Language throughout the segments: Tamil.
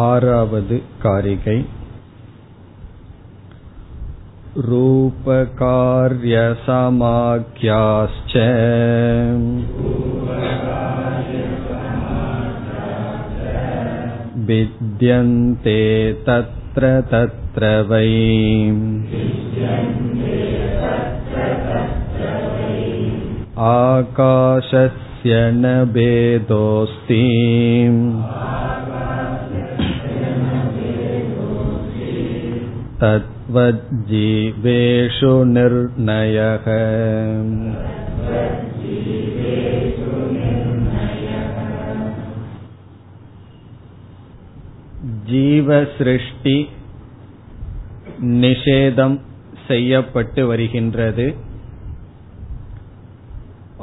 आरावद् कारिकै रूपकार्यसमाख्याश्च विद्यन्ते तत्र तत्र वै आकाशस्य न भेदोऽस्ति तद्वज्जीवेषु निर्णयः ஜீவசிருஷ்டி நிஷேதம் செய்யப்பட்டு வருகின்றது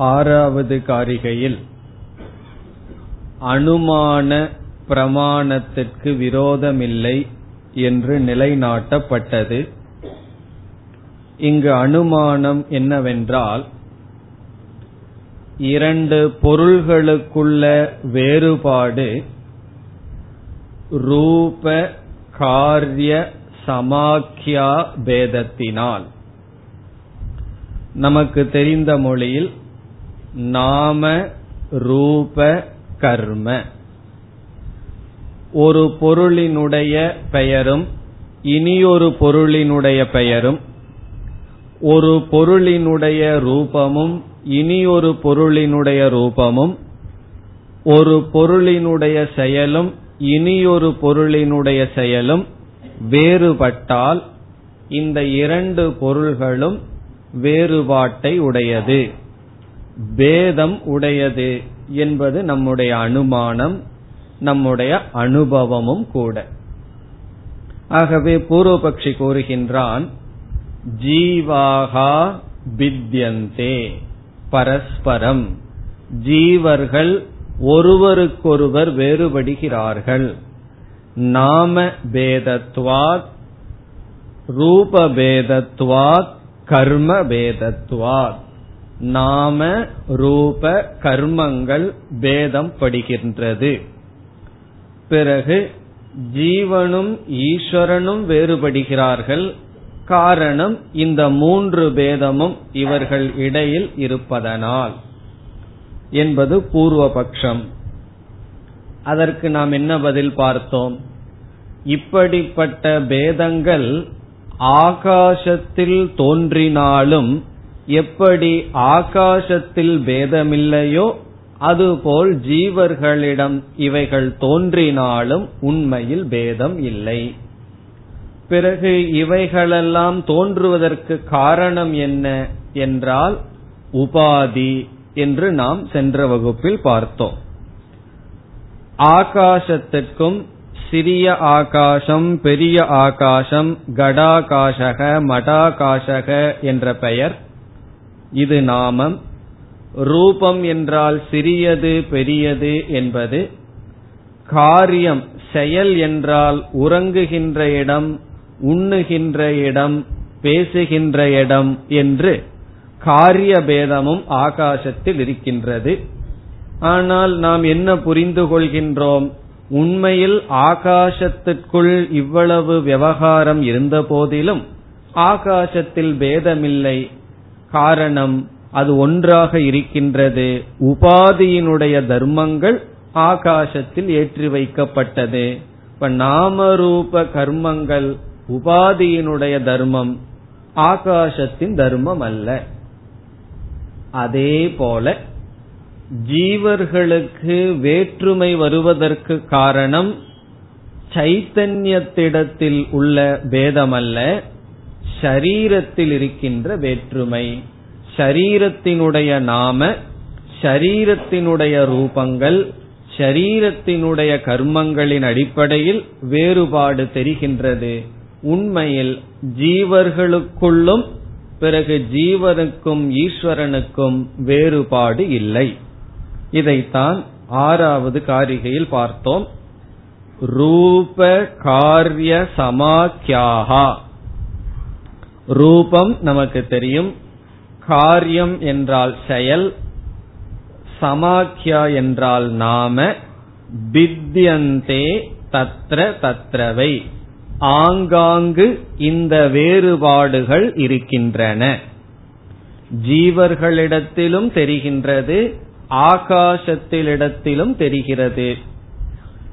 ஆறாவது காரிகையில் அனுமான பிரமாணத்திற்கு விரோதமில்லை என்று நிலைநாட்டப்பட்டது. இங்கு அனுமானம் என்னவென்றால் இரண்டு பொருள்களுக்குள்ள வேறுபாடு ரூப காரிய சமாக்கியா பேதத்தினால். நமக்கு தெரிந்த மொழியில் நாம ரூப கர்ம. ஒரு பொருளினுடைய பெயரும் இனியொரு பொருளினுடைய பெயரும் ஒரு பொருளினுடைய ரூபமும் இனியொரு பொருளினுடைய ரூபமும் ஒரு பொருளினுடைய செயலும் இனியொரு பொருளினுடைய செயலும் வேறுபட்டால் இந்த இரண்டு பொருள்களும் வேறுபாட்டை உடையது. பேதம் உடையது என்பது நம்முடைய அனுமானம். நம்முடைய அனுபவமும் கூட. ஆகவே பூர்வபக்ஷி கூறுகின்றான் ஜீவாகா பித்யந்தே பரஸ்பரம். ஜீவர்கள் ஒருவருக்கொருவர் வேறுபடுகிறார்கள். நாம பேதத்வாத் ரூபபேதத்வாத் கர்ம பேதத்வாத். நாம ரூப கர்மங்கள் பேதம் படுகின்றது. பிறகு ஜீவனும் ஈஸ்வரனும் வேறுபடுகிறார்கள். காரணம் இந்த மூன்று பேதமும் இவர்கள் இடையில் இருப்பதனால் என்பது பூர்வபக்ஷம். அதற்கு நாம் என்ன பதில் பார்த்தோம்? இப்படிப்பட்ட பேதங்கள் ஆகாசத்தில் தோன்றினாலும் எப்படி ஆகாசத்தில் பேதமில்லையோ அதுபோல் ஜீவர்களிடம் இவைகள் தோன்றினாலும் உண்மையில் பேதம் இல்லை. பிறகு இவைகளெல்லாம் தோன்றுவதற்கு காரணம் என்ன என்றால் உபாதி என்று நாம் சென்ற வகுப்பில் பார்த்தோம். ஆகாசத்திற்கும் சிறிய ஆகாசம் பெரிய ஆகாசம் கடாகாசக மடாகாசக என்ற பெயர். இது நாமம் ரூபம் என்றால் சிறியது பெரியது என்பது. காரியம் செயல் என்றால் உறங்குகின்ற இடம் உண்ணுகின்ற இடம் பேசுகின்ற இடம் என்று காரிய பேதமும் ஆகாசத்தில் இருக்கின்றது. ஆனால் நாம் என்ன புரிந்து கொள்கின்றோம்? உண்மையில் ஆகாசத்திற்குள் இவ்வளவு விவகாரம் இருந்த போதிலும் ஆகாசத்தில் பேதமில்லை. காரணம் அது ஒன்றாக இருக்கின்றது. உபாதியினுடைய தர்மங்கள் ஆகாசத்தில் ஏற்றி வைக்கப்பட்டது. இப்ப நாமரூப கர்மங்கள் உபாதியினுடைய தர்மம் ஆகாசத்தின் தர்மம் அல்ல. அதே போல ஜீவர்களுக்கு வேற்றுமை வருவதற்கு காரணம் சைத்தன்யத்திடத்தில் உள்ள பேதமல்ல ஷரீரத்தில் இருக்கின்ற வேற்றுமை. ஷரீரத்தினுடைய நாம ஷரீரத்தினுடைய ரூபங்கள் ஷரீரத்தினுடைய கர்மங்களின் அடிப்படையில் வேறுபாடு தெரிகின்றது. உண்மையில் ஜீவர்களுக்குள்ளும் பிறகு ஜீவனுக்கும் ஈஸ்வரனுக்கும் வேறுபாடு இல்லை. இதைத்தான் ஆறாவது காரிகையில் பார்த்தோம். ரூப காரிய சமாக்கியாகா. ரூபம் நமக்கு தெரியும். காரியம் என்றால் செயல் சமாக்கியா என்றால் நாம பித்யந்தே தத்ர தத்ரவை. ஆங்காங்கு இந்த வேறுபாடுகள் இருக்கின்றன. ஜீவர்களிடத்திலும் தெரிகின்றது ஆகாசத்திலிடத்திலும் தெரிகிறது.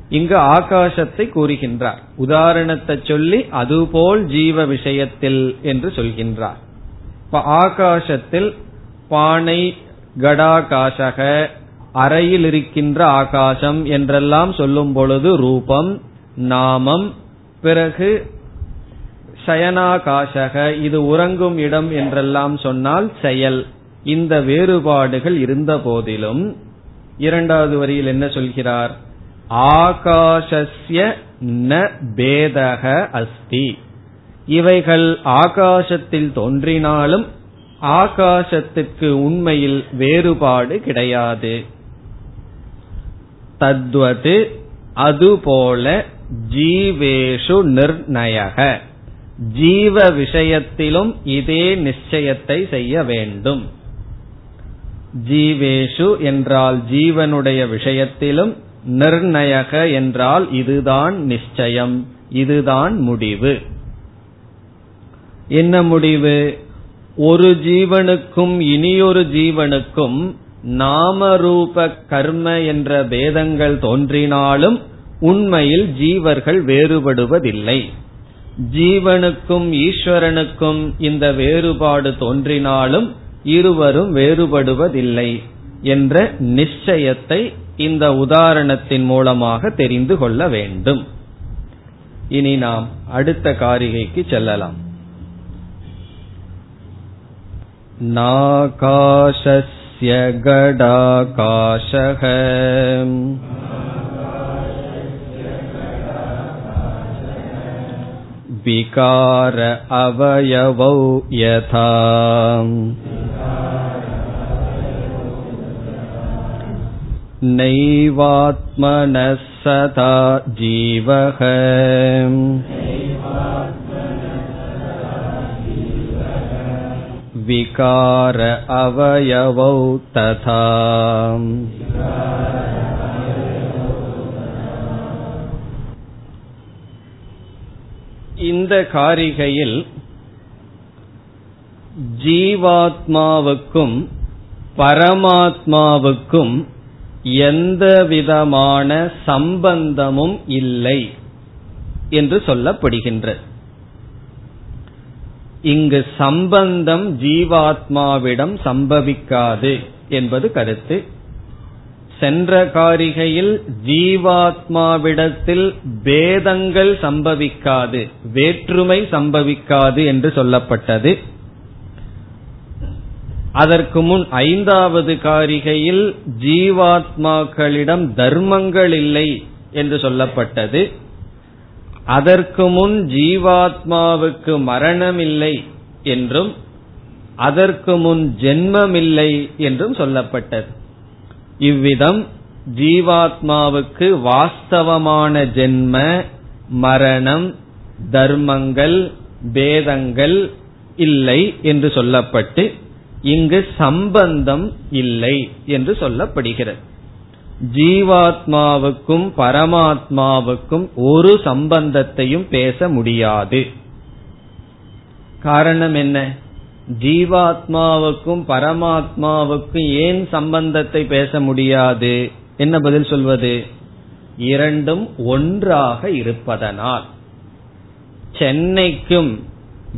இங்கு ஆகாசத்தை கூறுகின்றார். உதாரணத்தை சொல்லி அதுபோல் ஜீவ விஷயத்தில் என்று சொல்கின்றார். இப்ப ஆகாசத்தில் பானை கடாகாசக அறையில் இருக்கின்ற ஆகாசம் என்றெல்லாம் சொல்லும் பொழுது ரூபம் நாமம் பிறகு சயனாகாசக இது உறங்கும் இடம் என்றெல்லாம் சொன்னால் செயல். இந்த வேறுபாடுகள் இருந்த போதிலும் இரண்டாவது வரியில் என்ன சொல்கிறார்? ஆகாஷஸ்ய ந பேதக அஸ்தி. இவைகள் ஆகாசத்தில் தோன்றினாலும் ஆகாசத்துக்கு உண்மையில் வேறுபாடு கிடையாது. தத்வது அதுபோல ஜீவேஷு நிர்ணயக. ஜீவ விஷயத்திலும் இதே நிச்சயத்தை செய்ய வேண்டும். ஜீவேஷு என்றால் ஜீவனுடைய விஷயத்திலும் நிர்ணயக என்றால் இதுதான் நிச்சயம் இதுதான் முடிவு. என்ன முடிவு? ஒரு ஜீவனுக்கும் இனியொரு ஜீவனுக்கும் நாமரூப கர்ம என்ற பேதங்கள் தோன்றினாலும் உண்மையில் ஜீவர்கள் வேறுபடுவதில்லை. ஜீவனுக்கும் ஈஸ்வரனுக்கும் இந்த வேறுபாடு தோன்றினாலும் இருவரும் வேறுபடுவதில்லை என்ற நிச்சயத்தை இந்த உதாரணத்தின் மூலமாக தெரிந்து கொள்ள வேண்டும். இனி நாம் அடுத்த காரிகைக்கு செல்லலாம். नाकाशस्य गडाकाशः विकार अवयवौ यथा नैवात्मनः सदा जीवः विकार अवयवौ तथा இந்த காரிகையில் ஜீவாத்மாவுக்கும் பரமாத்மாவுக்கும் எந்த விதமான சம்பந்தமும் இல்லை என்று சொல்லப்படுகின்றது இங்கு சம்பந்தம் ஜீவாத்மாவிடம் சம்பவிக்காது என்பது கருத்து. சென்ற காரிகையில் ஜீவாத்மாவிடத்தில் பேதங்கள் சம்பவிக்காது வேற்றுமை சம்பவிக்காது என்று சொல்லப்பட்டது. அதற்கு முன் ஐந்தாவது காரிகையில் ஜீவாத்மாக்களிடம் தர்மங்கள் இல்லை என்று சொல்லப்பட்டது. அதற்கு முன் ஜீவாத்மாவுக்கு மரணம் இல்லை என்றும் அதற்கு முன் ஜென்மமில்லை என்றும் சொல்லப்பட்டது. இவ்விதம் ஜீவாத்மாவுக்கு வாஸ்தவமான ஜென்ம மரணம் தர்மங்கள் பேதங்கள் இல்லை என்று சொல்லப்பட்டு இங்கு சம்பந்தம் இல்லை என்று சொல்லப்படுகிறது. ஜீவாத்மாவுக்கும் பரமாத்மாவுக்கும் ஒரு சம்பந்தத்தையும் பேச முடியாது. காரணம் என்ன? ஜீவாத்மாவுக்கும் பரமாத்மாவுக்கும் ஏன் சம்பந்தத்தை பேச முடியாது? என்ன பதில் சொல்வது? இரண்டும் ஒன்றாக இருப்பதனால். சென்னைக்கும்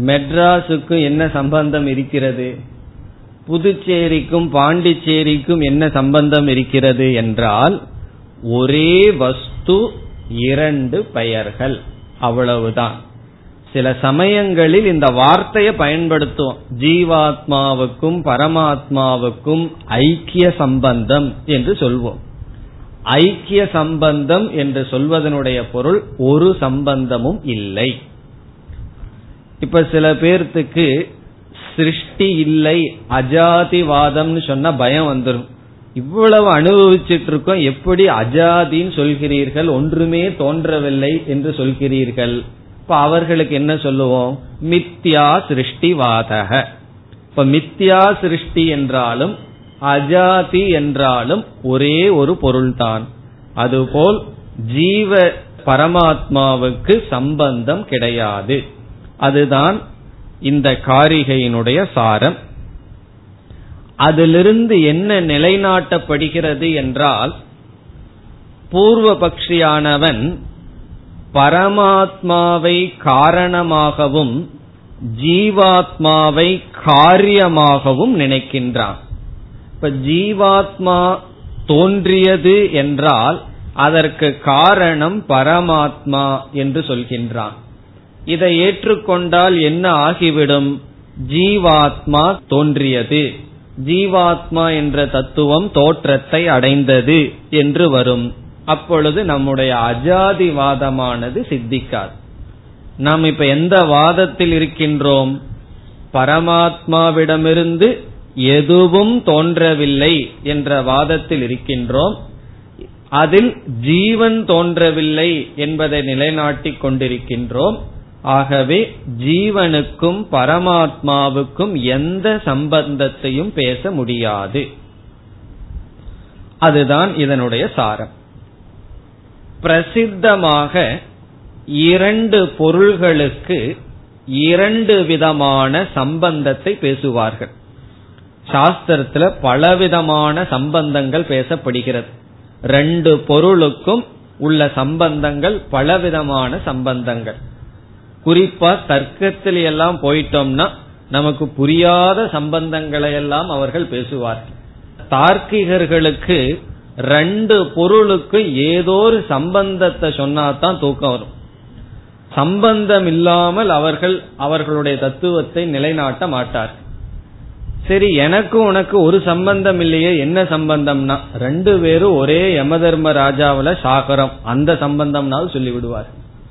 மெட்ராஸுக்கும் என்ன சம்பந்தம் இருக்கிறது? புதுச்சேரிக்கும் பாண்டிச்சேரிக்கும் என்ன சம்பந்தம் இருக்கிறது என்றால் ஒரே வஸ்து இரண்டு பெயர்கள். அவ்வளவுதான். சில சமயங்களில் இந்த வார்த்தையை பயன்படுத்துவோம். ஜீவாத்மாவுக்கும் பரமாத்மாவுக்கும் ஐக்கிய சம்பந்தம் என்று சொல்வோம். ஐக்கிய சம்பந்தம் என்று சொல்வதனுடைய பொருள் ஒரு சம்பந்தமும் இல்லை. இப்ப சில பேர்த்துக்கு சிருஷ்டி இல்லை அஜாதிவாதம்னு சொன்னா பயம் வந்துடும் இவ்வளவு அனுபவிச்சுட்டு இருக்கோம் எப்படி அஜாதின்னு சொல்கிறீர்கள் ஒன்றுமே தோன்றவில்லை என்று சொல்கிறீர்கள். இப்ப அவர்களுக்கு என்ன சொல்லுவோம்? மித்யா சிருஷ்டிவாதக. இப்ப மித்யா சிருஷ்டி என்றாலும் அஜாதி என்றாலும் ஒரே ஒரு பொருள்தான். அதுபோல் ஜீவ பரமாத்மாவுக்கு சம்பந்தம் கிடையாது. அதுதான் இந்த காரிகையினுடைய சாரம். அதிலிருந்து என்ன நிலைநாட்டப்படுகிறது என்றால் பூர்வ பக்ஷியானவன் பரமாத்மாவை காரணமாகவும் ஜீவாத்மாவை காரியமாகவும் நினைக்கின்றான். இப்ப ஜீவாத்மா தோன்றியது என்றால் அதற்கு காரணம் பரமாத்மா என்று சொல்கின்றான். இதை ஏற்றுக்கொண்டால் என்ன ஆகிவிடும்? ஜீவாத்மா தோன்றியது. ஜீவாத்மா என்ற தத்துவம் தோற்றத்தை அடைந்தது என்று வரும். அப்பொழுது நம்முடைய அஜாதிவாதமானது சித்திக்காது. நாம் இப்ப எந்த வாதத்தில் இருக்கின்றோம்? பரமாத்மாவிடமிருந்து எதுவும் தோன்றவில்லை என்ற வாதத்தில் இருக்கின்றோம். அதில் ஜீவன் தோன்றவில்லை என்பதை நிலைநாட்டிக் கொண்டிருக்கின்றோம். ஆகவே ஜீவனுக்கும் பரமாத்மாவுக்கும் எந்த சம்பந்தத்தையும் பேச முடியாது. அதுதான் இதனுடைய சாரம். பிரசித்தமாக இரண்டு பொருள்களுக்கு இரண்டு விதமான சம்பந்தத்தை பேசுவார்கள். சாஸ்திரத்துல பலவிதமான சம்பந்தங்கள் பேசப்படுகிறது. ரெண்டு பொருளுக்கும் உள்ள சம்பந்தங்கள் பலவிதமான சம்பந்தங்கள். குறிப்பா தர்க்கத்தில் எல்லாம் போயிட்டோம்னா நமக்கு புரியாத சம்பந்தங்களை எல்லாம் அவர்கள் பேசுவார்கள். தார்க்கிகர்களுக்கு ரெண்டு பொருளுக்கு ஏதோ ஒரு சம்பந்தத்தை சொன்னாதான் தூக்கம் வரும். சம்பந்தம் இல்லாமல் அவர்கள் அவர்களுடைய தத்துவத்தை நிலைநாட்ட மாட்டார் சரி எனக்கு உனக்கு ஒரு சம்பந்தம் இல்லையே என்ன சம்பந்தம்னா? ரெண்டு பேரும் ஒரே யமதர்ம ராஜாவில சாகரம். அந்த சம்பந்தம்னாலும் சொல்லி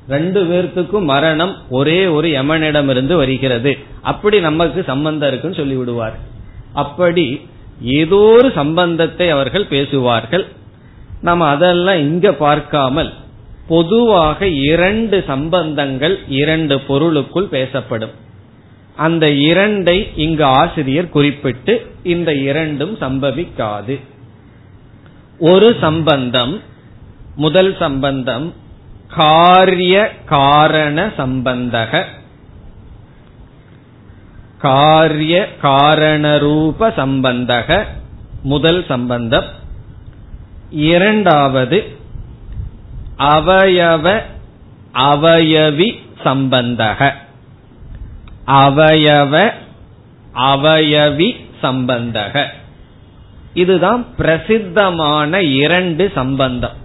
ரெண்டு பேர்த்துக்கும் மரணம் ஒரே ஒரு யமனிடமிருந்து வருகிறது. அப்படி நமக்கு சம்பந்தம் இருக்குன்னு சொல்லி விடுவார் அப்படி ஏதோ ஒரு சம்பந்தத்தை அவர்கள் பேசுவார்கள். நம்ம அதெல்லாம் இங்க பார்க்காமல் பொதுவாக இரண்டு சம்பந்தங்கள் இரண்டு பொருளுக்குள் பேசப்படும். அந்த இரண்டை இங்கு ஆசிரியர் குறிப்பிட்டு இந்த இரண்டும் சம்பவிக்காது. ஒரு சம்பந்தம் முதல் சம்பந்தம் காரிய காரண சம்பந்தக காரிய காரணரூப சம்பந்தக முதல் சம்பந்தம். இரண்டாவது அவயவ அவயவி சம்பந்தக. அவயவ அவயவி சம்பந்தக. இதுதான் பிரசித்தமான இரண்டு சம்பந்தம்.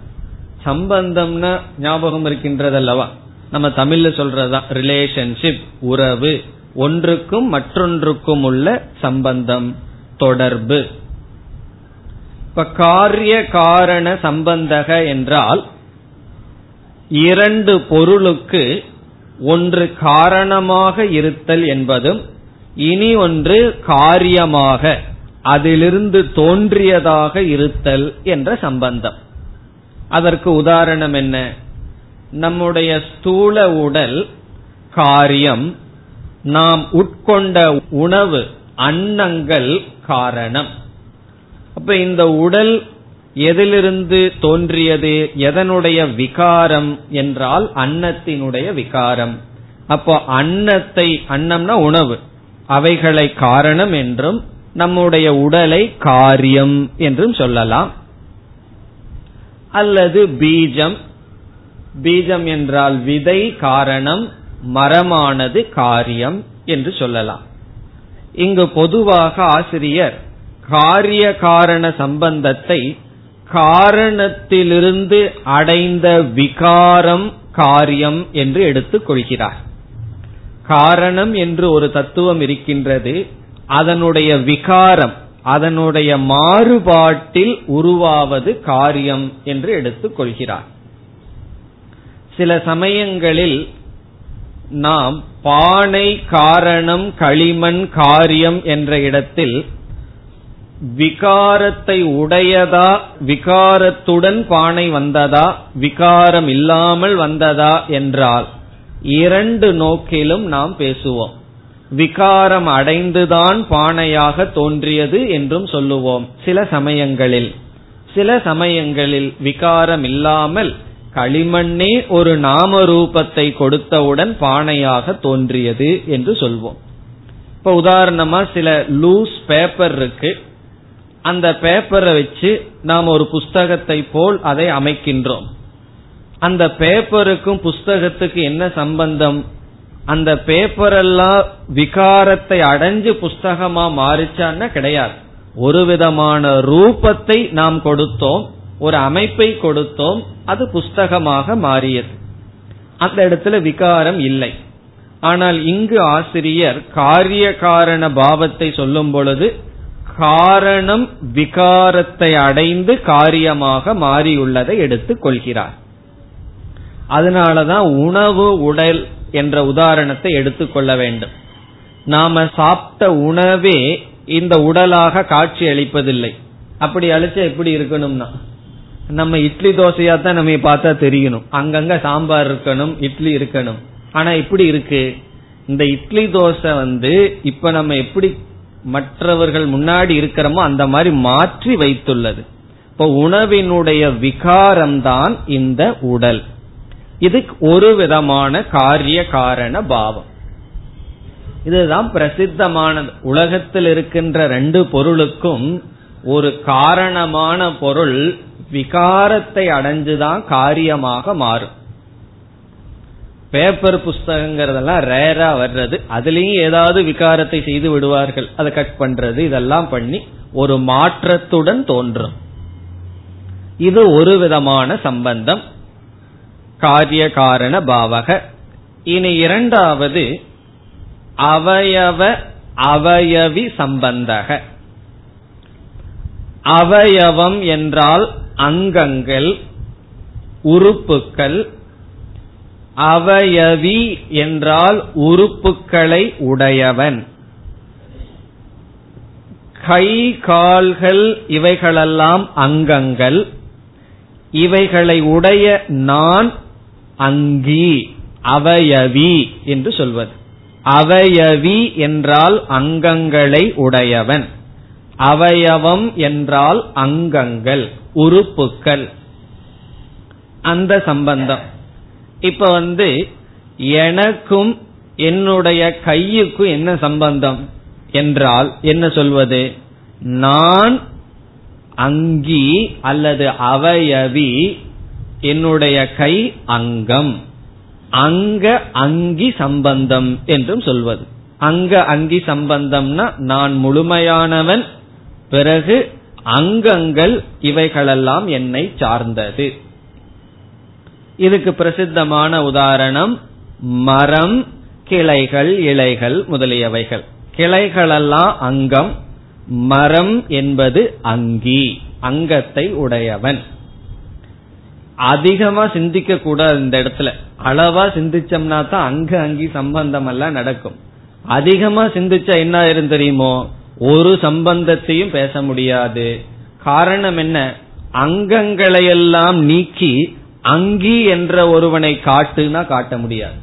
சம்பந்தம்னா ஞாபகம் இருக்கின்றது அல்லவா நம்ம தமிழ்ல சொல்றதுதான் ரிலேஷன்ஷிப் உறவு. ஒன்றுக்கும் மற்றொன்றுக்கும் உள்ள சம்பந்தம் தொடர்பு. இப்ப காரிய காரண சம்பந்தக என்றால் இரண்டு பொருளுக்கு ஒன்று காரணமாக இருத்தல் என்பதும் இனி ஒன்று காரியமாக அதிலிருந்து தோன்றியதாக இருத்தல் என்ற சம்பந்தம். அதற்கு உதாரணம் என்ன? நம்முடைய ஸ்தூல உடல் காரியம் நாம் உட்கொண்ட உணவு அன்னங்கள் காரணம். அப்ப இந்த உடல் எதிலிருந்து தோன்றியது? எதனுடைய விகாரம் என்றால் அன்னத்தினுடைய விகாரம். அப்போ அன்னத்தை அன்னம்னா உணவு. அவைகளை காரணம் என்றும் நம்முடைய உடலை காரியம் என்றும் சொல்லலாம். அல்லது பீஜம். பீஜம் என்றால் விதை காரணம் மரமானது காரியம் என்று சொல்லலாம். இங்கு பொதுவாக ஆசிரியர் காரிய காரண சம்பந்தத்தை காரணத்திலிருந்து அடைந்த விகாரம் காரியம் என்று எடுத்துக் கொள்கிறார். காரணம் என்று ஒரு தத்துவம் இருக்கின்றது. அதனுடைய விகாரம் அதனுடைய மாறுபாட்டில் உருவாவது காரியம் என்று எடுத்துக் கொள்கிறார். சில சமயங்களில் நாம் பானை காரணம் களிமண் காரியம் என்ற இடத்தில் விகாரத்தை உடையதா விகாரத்துடன் பானை வந்ததா விகாரம் இல்லாமல் வந்ததா என்றால் இரண்டு நோக்கிலும் நாம் பேசுவோம். விகாரம் அடைந்துதான் பானையாக தோன்றியது என்றும் சொல்லுவோம். சில சமயங்களில் சில சமயங்களில் விகாரம் இல்லாமல் களிமண்ணே ஒரு நாம ரூபத்தை கொடுத்தவுடன் பானையாக தோன்றியது என்று சொல்வோம். இப்ப உதாரணமா சில லூஸ் பேப்பர் இருக்கு. அந்த பேப்பரை வச்சு நாம் ஒரு புஸ்தகத்தை போல் அதை அமைக்கின்றோம். அந்த பேப்பருக்கும் புஸ்தகத்துக்கு என்ன சம்பந்தம்? அந்த பேப்பர் எல்லாம் விகாரத்தை அடைஞ்சு புஸ்தகமா மாறிச்சான்னா கிடையாது. ஒரு விதமான ரூபத்தை நாம் கொடுத்தோம் ஒரு அமைப்பை கொடுத்தோம் அது புஸ்தகமாக மாறியது. அந்த இடத்துல விகாரம் இல்லை. ஆனால் இங்கு ஆசிரியர் காரிய காரண பாவத்தை சொல்லும் பொழுது காரணம் விகாரத்தை அடைந்து காரியமாக மாறியுள்ளதை எடுத்துக் கொள்கிறார். அதனாலதான் உணவு உடல் என்ற உதாரணத்தை எடுத்துக்கொள்ள வேண்டும். நாம சாப்பிட்ட உணவே இந்த உடலாக காட்சி அளிப்பதில்லை. அப்படி அழிச்சா எப்படி இருக்கணும்னா? நம்ம இட்லி தோசையா தான் நம்ம பார்த்தா தெரியணும் அங்கங்க சாம்பார் இருக்கணும் இட்லி இருக்கணும். ஆனா இப்படி இருக்கு. இந்த இட்லி தோசை வந்து இப்ப நம்ம எப்படி மற்றவர்கள் முன்னாடி இருக்கிறோமோ அந்த மாதிரி மாற்றி வைத்துள்ளது. இப்போ உணவினுடைய விகாரம் தான் இந்த உடல். இது ஒரு விதமான காரிய காரண பாவம். இதுதான் பிரசித்தமானது. உலகத்தில் இருக்கின்ற ரெண்டு பொருளுக்கும் ஒரு காரணமான பொருள் விகாரத்தை அடைஞ்சுதான் காரியமாக மாறும். பேப்பர் புஸ்தகங்கிறதெல்லாம் ரேரா வர்றது. அதுலயும் ஏதாவது விகாரத்தை செய்து விடுவார்கள். அதை கட் பண்றது இதெல்லாம் பண்ணி ஒரு மாற்றத்துடன் தோன்றும். இது ஒரு விதமான சம்பந்தம். காரிய காரண பாவக இனி இரண்டாவது அவயவ அவயவி சம்பந்தக. அவயவம் என்றால் அங்கங்கள் உறுப்புக்கள். அவயவி என்றால் உறுப்புக்களை உடையவன். கை கால்கள் இவைகளெல்லாம் அங்கங்கள். இவைகளை உடைய நான் அங்கி அவயவி என்று சொல்வது. அவயவி என்றால் அங்கங்களை உடையவன். அவயவம் என்றால் அங்கங்கள் உறுப்புக்கள். அந்த சம்பந்தம். இப்ப வந்து எனக்கும் என்னுடைய கையுக்கும் என்ன சம்பந்தம் என்றால் என்ன சொல்வது? நான் அங்கி அல்லது அவயவி என்னுடைய கை அங்கம். அங்க அங்கி சம்பந்தம் என்றும் சொல்வது. அங்க அங்கி சம்பந்தம்னா நான் முழுமையானவன் பிறகு அங்கங்கள் இவைகளெல்லாம் என்னை சார்ந்தது. இதுக்கு பிரசித்தமான உதாரணம் மரம் கிளைகள் இலைகள் முதலியவைகள். கிளைகளெல்லாம் அங்கம் மரம் என்பது அங்கி அங்கத்தை உடையவன். அதிகமா சிந்திக்க கூடாது இந்த இடத்துல. அளவா சிந்திச்சோம்னா தான் அங்க அங்கி சம்பந்தம் எல்லாம் நடக்கும். அதிகமா சிந்திச்சா என்ன ஆயிரும் தெரியுமோ? ஒரு சம்பந்தத்தையும் பேச முடியாது. காரணம் என்ன? அங்கங்களையெல்லாம் நீக்கி அங்கி என்ற ஒருவனை காட்டுனா காட்ட முடியாது.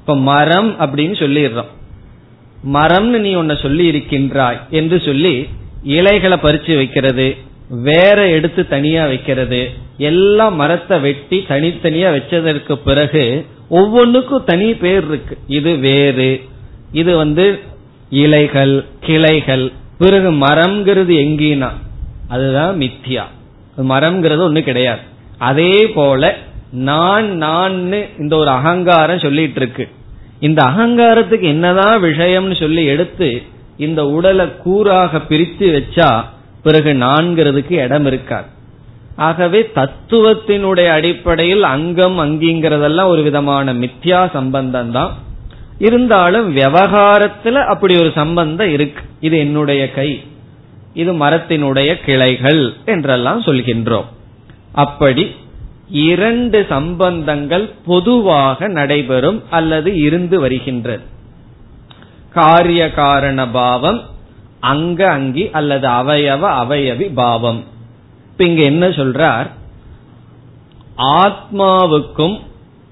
இப்ப மரம் அப்படின்னு சொல்லிடுறோம். மரம்னு நீ உன்னை சொல்லி இருக்கின்றாய் என்று சொல்லி இலைகளை பறிச்சு வைக்கிறது. வேற எடுத்து தனியா வைக்கிறது. எல்லாம் மரத்தை வெட்டி தனித்தனியா வச்சதற்கு பிறகு ஒவ்வொன்றுக்கும் தனி பேர் இருக்கு. இது வேறு. இது வந்து இலைகள் கிளைகள். பிறகு மரம்ங்கிறது எங்கினா? அதுதான் மித்தியா மரம்ங்கிறது ஒண்ணு கிடையாது. அதே போல நான் நான் இந்த ஒரு அகங்காரம் சொல்லிட்டு இருக்கு. இந்த அகங்காரத்துக்கு என்னதான் விஷயம்னு சொல்லி எடுத்து இந்த உடலை கூறாக பிரித்து வச்சா பிறகு நான்கிறதுக்கு இடம் இருக்காது. ஆகவே தத்துவத்தினுடைய அடிப்படையில் அங்கம் அங்கிங்கிறதெல்லாம் ஒரு விதமான மித்யா சம்பந்தம் தான் இருந்தாலும் விவகாரத்துல அப்படி ஒரு சம்பந்தம் இருக்கு. இது என்னுடைய கை. இது மரத்தினுடைய கிளைகள் என்றெல்லாம் சொல்கின்றோம். அப்படி இரண்டு சம்பந்தங்கள் பொதுவாக நடைபெறும் அல்லது இருந்து வருகின்றது காரிய காரண பாவம் அங்க அங்கி அல்லது அவயவ அவயவி பாவம். இப்ப இங்க என்ன சொல்றார்? ஆத்மாவுக்கும்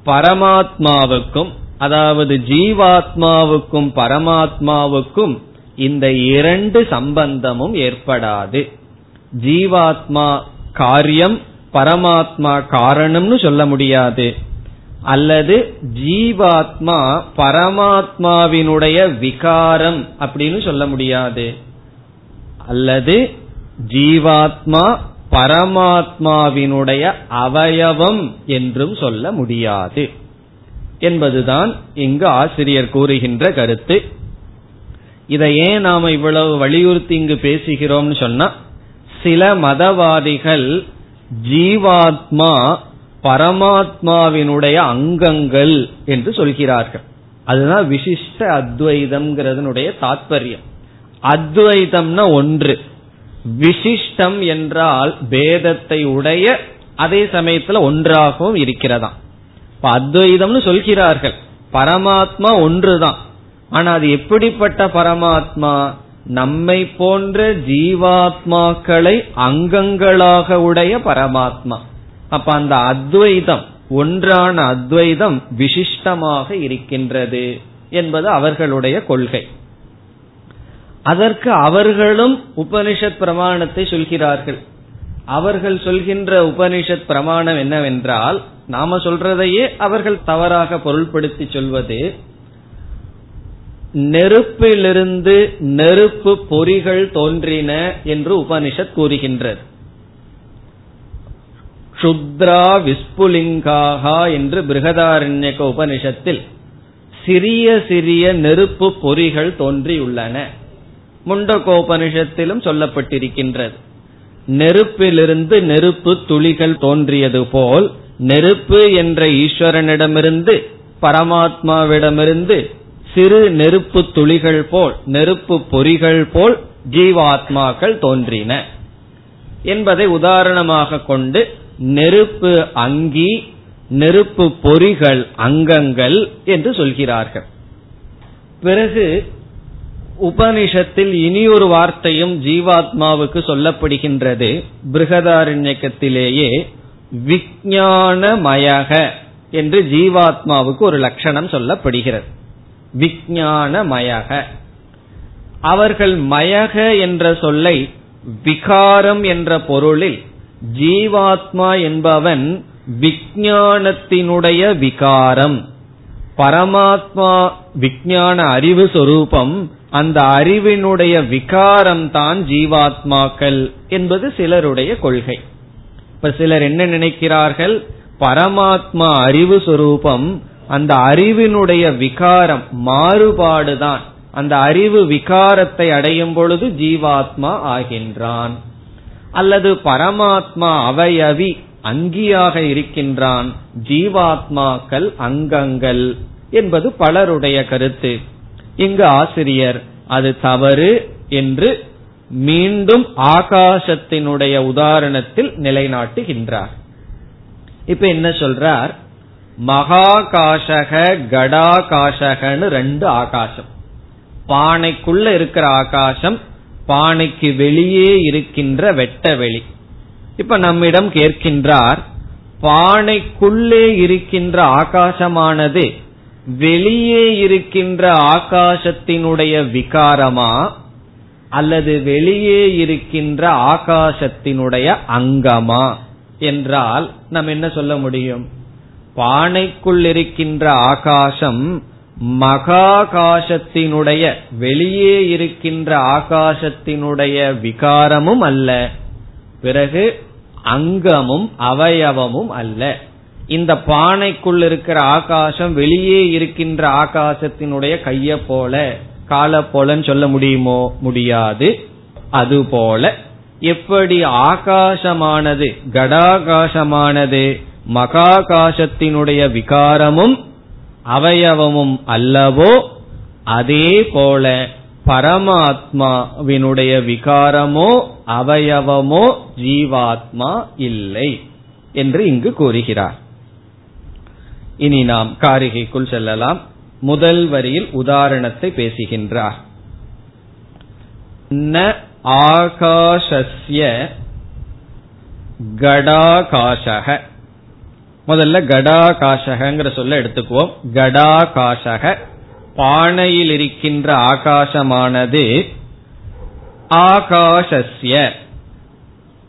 பரமாத்மாவுக்கும் அதாவது ஜீவாத்மாவுக்கும் பரமாத்மாவுக்கும் இந்த இரண்டு சம்பந்தமும் ஏற்படாது. ஜீவாத்மா காரியம் பரமாத்மா காரணம்னு சொல்ல முடியாது. அல்லது ஜீவாத்மா பரமாத்மாவினுடைய விகாரம் அப்படின்னு சொல்ல முடியாது. அல்லது ஜீவாத்மா பரமாத்மாவினுடைய அவயவம் என்றும் சொல்ல முடியாது. என்பதுதான் இங்கு ஆசிரியர் கூறுகின்ற கருத்து. இதை ஏன் நாம இவ்வளவு வலியுறுத்தி இங்கு பேசுகிறோம்னு சொன்னா சில மதவாதிகள் ஜீவாத்மா பரமாத்மாவினுடைய அங்கங்கள் என்று சொல்கிறார்கள். அதுதான் விசிஷ்ட அத்வைதம்ங்கிறதனுடைய தாத்பரியம். அத்வைதம்னா ஒன்று. விசிஷ்டம் என்றால் பேதத்தை உடைய அதே சமயத்துல ஒன்றாகவும் இருக்கிறதாம். இப்ப அத்வைதம்னு சொல்கிறார்கள். பரமாத்மா ஒன்றுதான். ஆனா அது எப்படிப்பட்ட பரமாத்மா? நம்மை போன்ற ஜீவாத்மாக்களை அங்கங்களாக உடைய பரமாத்மா. அப்ப அந்த அத்வைதம் ஒன்றான அத்வைதம் விசிஷ்டமாக இருக்கின்றது என்பது அவர்களுடைய கொள்கை. அதற்கு அவர்களும் உபனிஷத் பிரமாணத்தை சொல்கிறார்கள். அவர்கள் சொல்கின்ற உபனிஷத் பிரமாணம் என்னவென்றால் நாம சொல்றதையே அவர்கள் தவறாக பொருள்படுத்தி சொல்வது நெருப்பிலிருந்து நெருப்பு பொறிகள் தோன்றின என்று உபனிஷத் கூறுகின்றது. சுத்ரா விஸ்புலிங்காகா என்று பிருகதாரண்யக உபனிஷத்தில் சிறிய சிறிய நெருப்பு பொறிகள் தோன்றியுள்ளன. முண்டகோபனிஷத்திலும் சொல்லப்பட்டிருக்கின்றது. நெருப்பிலிருந்து நெருப்பு துளிகள் தோன்றியது போல் நெருப்பு என்ற ஈஸ்வரனிடமிருந்து பரமாத்மாவிடமிருந்து சிறு நெருப்பு துளிகள் போல் நெருப்பு பொறிகள் போல் ஜீவாத்மாக்கள் தோன்றின. என்பதை உதாரணமாக கொண்டு நெருப்பு அங்கி நெருப்பு பொறிகள் அங்கங்கள் என்று சொல்கிறார்கள். பிறகு உபனிஷத்தில் ஒரு வார்த்தையும் ஜீவாத்மாவுக்கு சொல்லப்படுகின்றது. பிருகதாரண்யக்கத்திலேயே விஜயானமயக என்று ஜீவாத்மாவுக்கு ஒரு லட்சணம் சொல்லப்படுகிறது. விஜயானமயக அவர்கள் மயக என்ற சொல்லை விகாரம் என்ற பொருளில் ஜீவாத்மா என்பவன் விஞ்ஞானத்தினுடைய விகாரம். பரமாத்மா விஞ்ஞான அறிவு சொரூபம் அந்த அறிவினுடைய விகாரம் தான் ஜீவாத்மாக்கள் என்பது சிலருடைய கொள்கை. இப்ப சிலர் என்ன நினைக்கிறார்கள்? பரமாத்மா அறிவு சொரூபம் அந்த அறிவினுடைய விகாரம் மாறுபாடுதான். அந்த அறிவு விகாரத்தை அடையும் பொழுது ஜீவாத்மா ஆகின்றான். அல்லது பரமாத்மா அவயவி அங்கியாக இருக்கின்றான். ஜீவாத்மாக்கள் அங்கங்கள் என்பது பலருடைய கருத்து. இங்கு ஆசிரியர் அது தவறு என்று மீண்டும் ஆகாசத்தினுடைய உதாரணத்தில் நிலைநாட்டுகின்றார். இப்ப என்ன சொல்றார்? மகாகாஷக கடாகாஷகன்னு ரெண்டு ஆகாசம். பானைக்குள்ள இருக்கிற ஆகாசம் பானைக்கு வெளியே இருக்கின்ற வெட்ட வெளி. இப்ப நம்மிடம் கேட்கின்றார் பானைக்குள்ளே இருக்கின்ற ஆகாசமானது வெளியே இருக்கின்ற ஆகாசத்தினுடைய விகாரமா அல்லது வெளியே இருக்கின்ற ஆகாசத்தினுடைய அங்கமா என்றால் நம்ம என்ன சொல்ல முடியும்? பானைக்குள் இருக்கின்ற ஆகாசம் மகாகாசத்தினுடைய வெளியே இருக்கின்ற ஆகாசத்தினுடைய விகாரமும் அல்ல. பிறகு அங்கமும் அவயவமும் அல்ல. இந்த பானைக்குள் இருக்கிற ஆகாசம் வெளியே இருக்கின்ற ஆகாசத்தினுடைய கைய போல கால போலன்னு சொல்ல முடியுமோ? முடியாது. அதுபோல எப்படி ஆகாசமானது கடாகாசமானது மகாகாசத்தினுடைய விகாரமும் அவயவமும் அல்லவோ அதே போல பரமாத்மாவினுடைய விகாரமோ அவயவமோ ஜீவாத்மா இல்லை என்று இங்கு கூறுகிறார். இனி நாம் காரிகைக்குள் செல்லலாம். முதல் வரியில் உதாரணத்தை பேசுகின்றார். ந ஆகாஷஸ்ய கடாகாஷக. முதல்ல கடாகாஷகங்கிற சொல்ல எடுத்துக்குவோம். கடாகாஷக பானையில் இருக்கின்ற ஆகாசமானது ஆகாஷஸ்ய.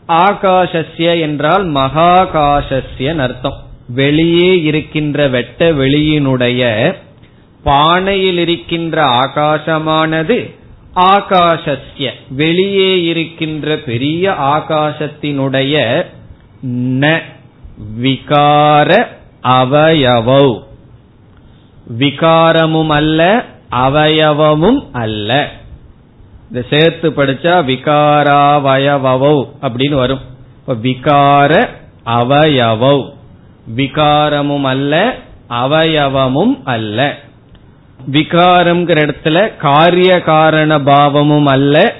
ஆகாஷஸ்ய என்றால் மகாகாசஸ்யன் அர்த்தம். வெளியே இருக்கின்ற வெட்ட வெளியினுடைய பானையில் இருக்கின்ற ஆகாசமானது ஆகாஷஸ்ய வெளியே இருக்கின்ற பெரிய ஆகாசத்தினுடைய ந விகார அவயவௌ. விகாரமும் அல்ல அவயவமும் அல்ல. இந்த சேர்த்து படிச்சா விகாராவயவௌ அப்படின்னு வரும். விகார அவயவௌ. விகாரமும் அல்ல அவயவமும் அல்ல. விகாரம்ங்கிற இடத்துல காரிய காரண பாவமும் அல்ல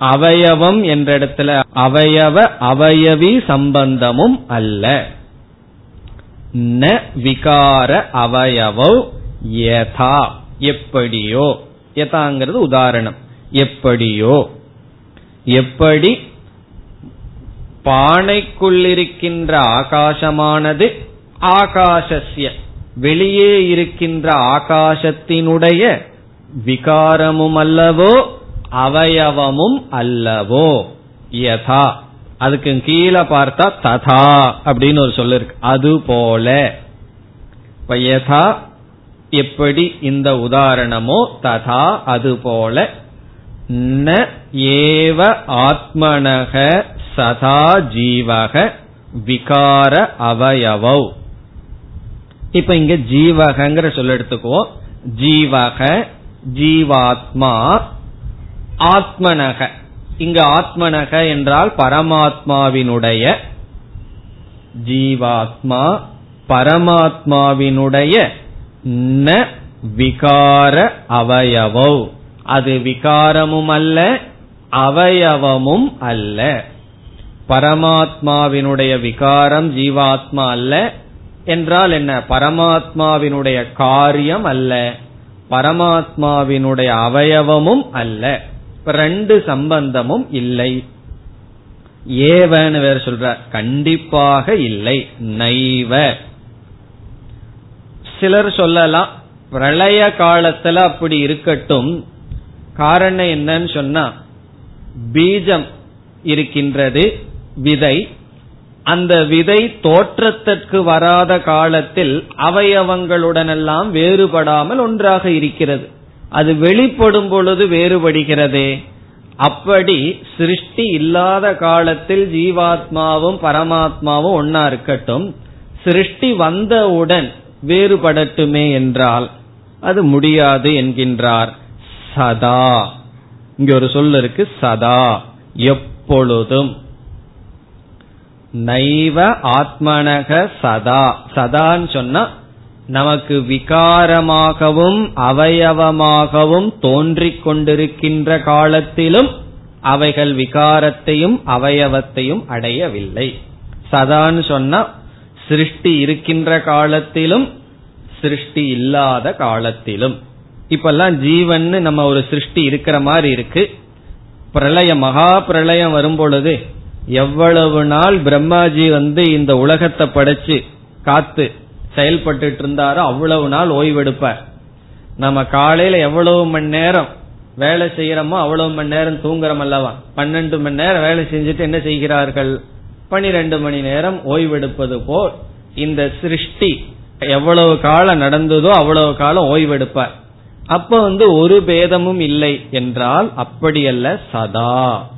அவயவம் என்ற இடத்துல அவயவ அவயவி சம்பந்தமும் அல்ல. ந விகார அவயவோ யதா. எப்படியோ. யதாங்கிறது உதாரணம். எப்படியோ. எப்படி? பானைக்குள்ளிருக்கின்ற ஆகாசமானது ஆகாசஸ்ய. வெளியே இருக்கின்ற ஆகாசத்தினுடைய விகாரமும் அல்லவோ அவயவமும் அல்லவோ. யதா. அதுக்கு கீழே பார்த்தா ததா அப்படின்னு ஒரு சொல்லு இருக்கு. அது போல. யதா எப்படி இந்த உதாரணமோ ததா அது போல. ந ஏவ ஆத்மனக சதா ஜீவக விகார அவயவௌ. இப்ப இங்க ஜீவகங்கிற சொல்ல எடுத்துக்குவோம். ஜீவக ஜீவாத்மா ஆத்மனக. இங்க ஆத்மனக என்றால் பரமாத்மாவினுடைய ஜீவாத்மா பரமாத்மாவினுடைய ந விகார அவயவோ. அது விகாரமும் அல்ல அவயவமும் அல்ல. பரமாத்மாவினுடைய விகாரம் ஜீவாத்மா அல்ல என்றால் என்ன? பரமாத்மாவினுடைய காரியம் அல்ல. பரமாத்மாவினுடைய அவயவமும் அல்ல. ரெண்டு சம்பந்தமும் இல்லை. ஏவன்னு வேற சொல்ற. கண்டிப்பாக இல்லை. நைவ. சிலர் சொல்லலாம் பிரளய காலத்துல அப்படி இருக்கட்டும். காரணம் என்னன்னு சொன்னா பீஜம் இருக்கின்றது விதை. அந்த விதை தோற்றத்திற்கு வராத காலத்தில் அவயவங்களுடனெல்லாம் வேறுபடாமல் ஒன்றாக இருக்கிறது. அது வெளிப்படும் பொழுது வேறுபடுகிறதே. அப்படி சிருஷ்டி இல்லாத காலத்தில் ஜீவாத்மாவும் பரமாத்மாவும் ஒன்னா இருக்கட்டும் சிருஷ்டி வந்தவுடன் வேறுபடட்டுமே என்றால் அது முடியாது என்கின்றார். சதா. இங்க ஒரு சொல் இருக்கு சதா. எப்பொழுதும். நைவ ஆத்மனக சதா. சதான்னு சொன்னா நமக்கு விகாரமாகவும் அவயவமாகவும் தோன்றிக் கொண்டிருக்கின்ற காலத்திலும் அவைகள் விகாரத்தையும் அவயவத்தையும் அடையவில்லை. சதான்னு சொன்னா சிருஷ்டி இருக்கின்ற காலத்திலும் சிருஷ்டி இல்லாத காலத்திலும். இப்பெல்லாம் ஜீவன் நம்ம ஒரு சிருஷ்டி இருக்கிற மாதிரி இருக்கு. பிரளயம் மகா பிரளயம் வரும் பொழுது எவ்வளவு நாள் பிரம்மாஜி வந்து இந்த உலகத்தை படைச்சு காத்து செயல்பட்டு இருந்தாரோ அவ்வளவு நாள் ஓய்வெடுப்பார். நம்ம காலையில எவ்வளவு மணி நேரம் வேலை செய்யறோமோ அவ்வளவு மணி நேரம் தூங்குறோம் அல்லவா? பன்னெண்டு மணி நேரம் வேலை செஞ்சுட்டு என்ன செய்கிறார்கள்? பனிரெண்டு மணி நேரம் ஓய்வெடுப்பது போல் இந்த சிருஷ்டி எவ்வளவு காலம் நடந்ததோ அவ்வளவு காலம் ஓய்வெடுப்பார். அப்ப வந்து ஒரு பேதமும் இல்லை என்றால் அப்படியல்ல சதா.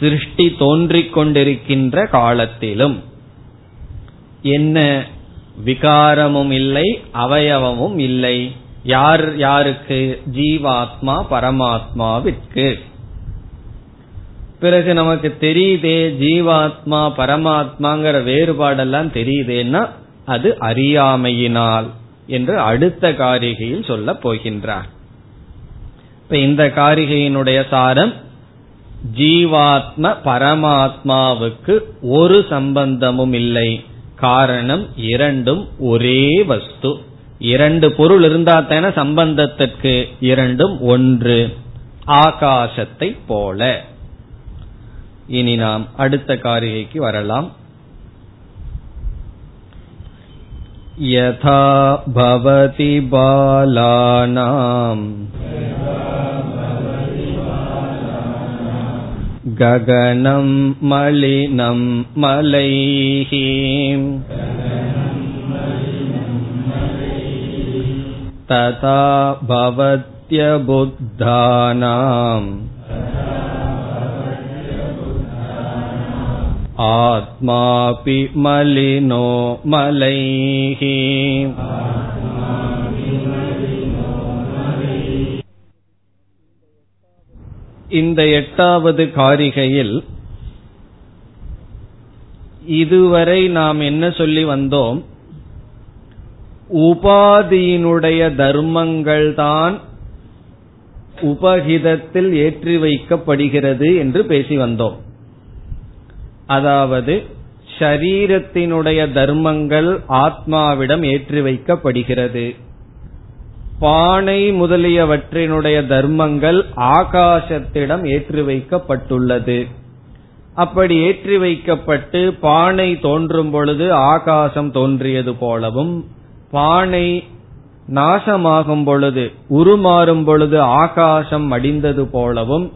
சிருஷ்டி தோன்றிக் கொண்டிருக்கின்ற காலத்திலும் என்ன விகாரமும் இல்லை அவயவமும் இல்லை. யார் யாருக்கு? ஜீவாத்மா பரமாத்மாவிற்கு. பிறகு நமக்கு தெரியுதே ஜீவாத்மா பரமாத்மாங்கிற வேறுபாடெல்லாம் தெரியுதேன்னா அது அறியாமையினால் என்று அடுத்த காரிகையில் சொல்ல போகின்றார். இப்ப இந்த காரிகையினுடைய சாரம் ஜீவாத்ம பரமாத்மாவுக்கு ஒரு சம்பந்தமும் இல்லை காரணம் இரண்டும் ஒரே வஸ்து இரண்டு பொருள் இருந்தா தானே சம்பந்தத்திற்கு இரண்டும் ஒன்று ஆகாசத்தை போல இனி நாம் அடுத்த காரிகைக்கு வரலாம் यथा भवति बालानाम् गगनं मलिनं मलैः तथा भवत्यबुद्धानाम् आत्मापि मलिनो मलैः இந்த எட்டாவது காரிகையில் இதுவரை நாம் என்ன சொல்லி வந்தோம்? உபாதியினுடைய தர்மங்கள்தான் உபகிதத்தில் ஏற்றி வைக்கப்படுகிறது என்று பேசி வந்தோம். அதாவது ஷரீரத்தினுடைய தர்மங்கள் ஆத்மாவிடம் ஏற்றி வைக்கப்படுகிறது. பானை முதலியவற்றினுடைய தர்மங்கள் ஆகாசத்திடம் ஏற்றி வைக்கப்பட்டுள்ளது. அப்படி ஏற்றி வைக்கப்பட்டு பானை தோன்றும் பொழுது ஆகாசம் தோன்றியது போலவும் பானை நாசமாகும் பொழுது உருமாறும் பொழுது ஆகாசம் அடிந்தது போலவும்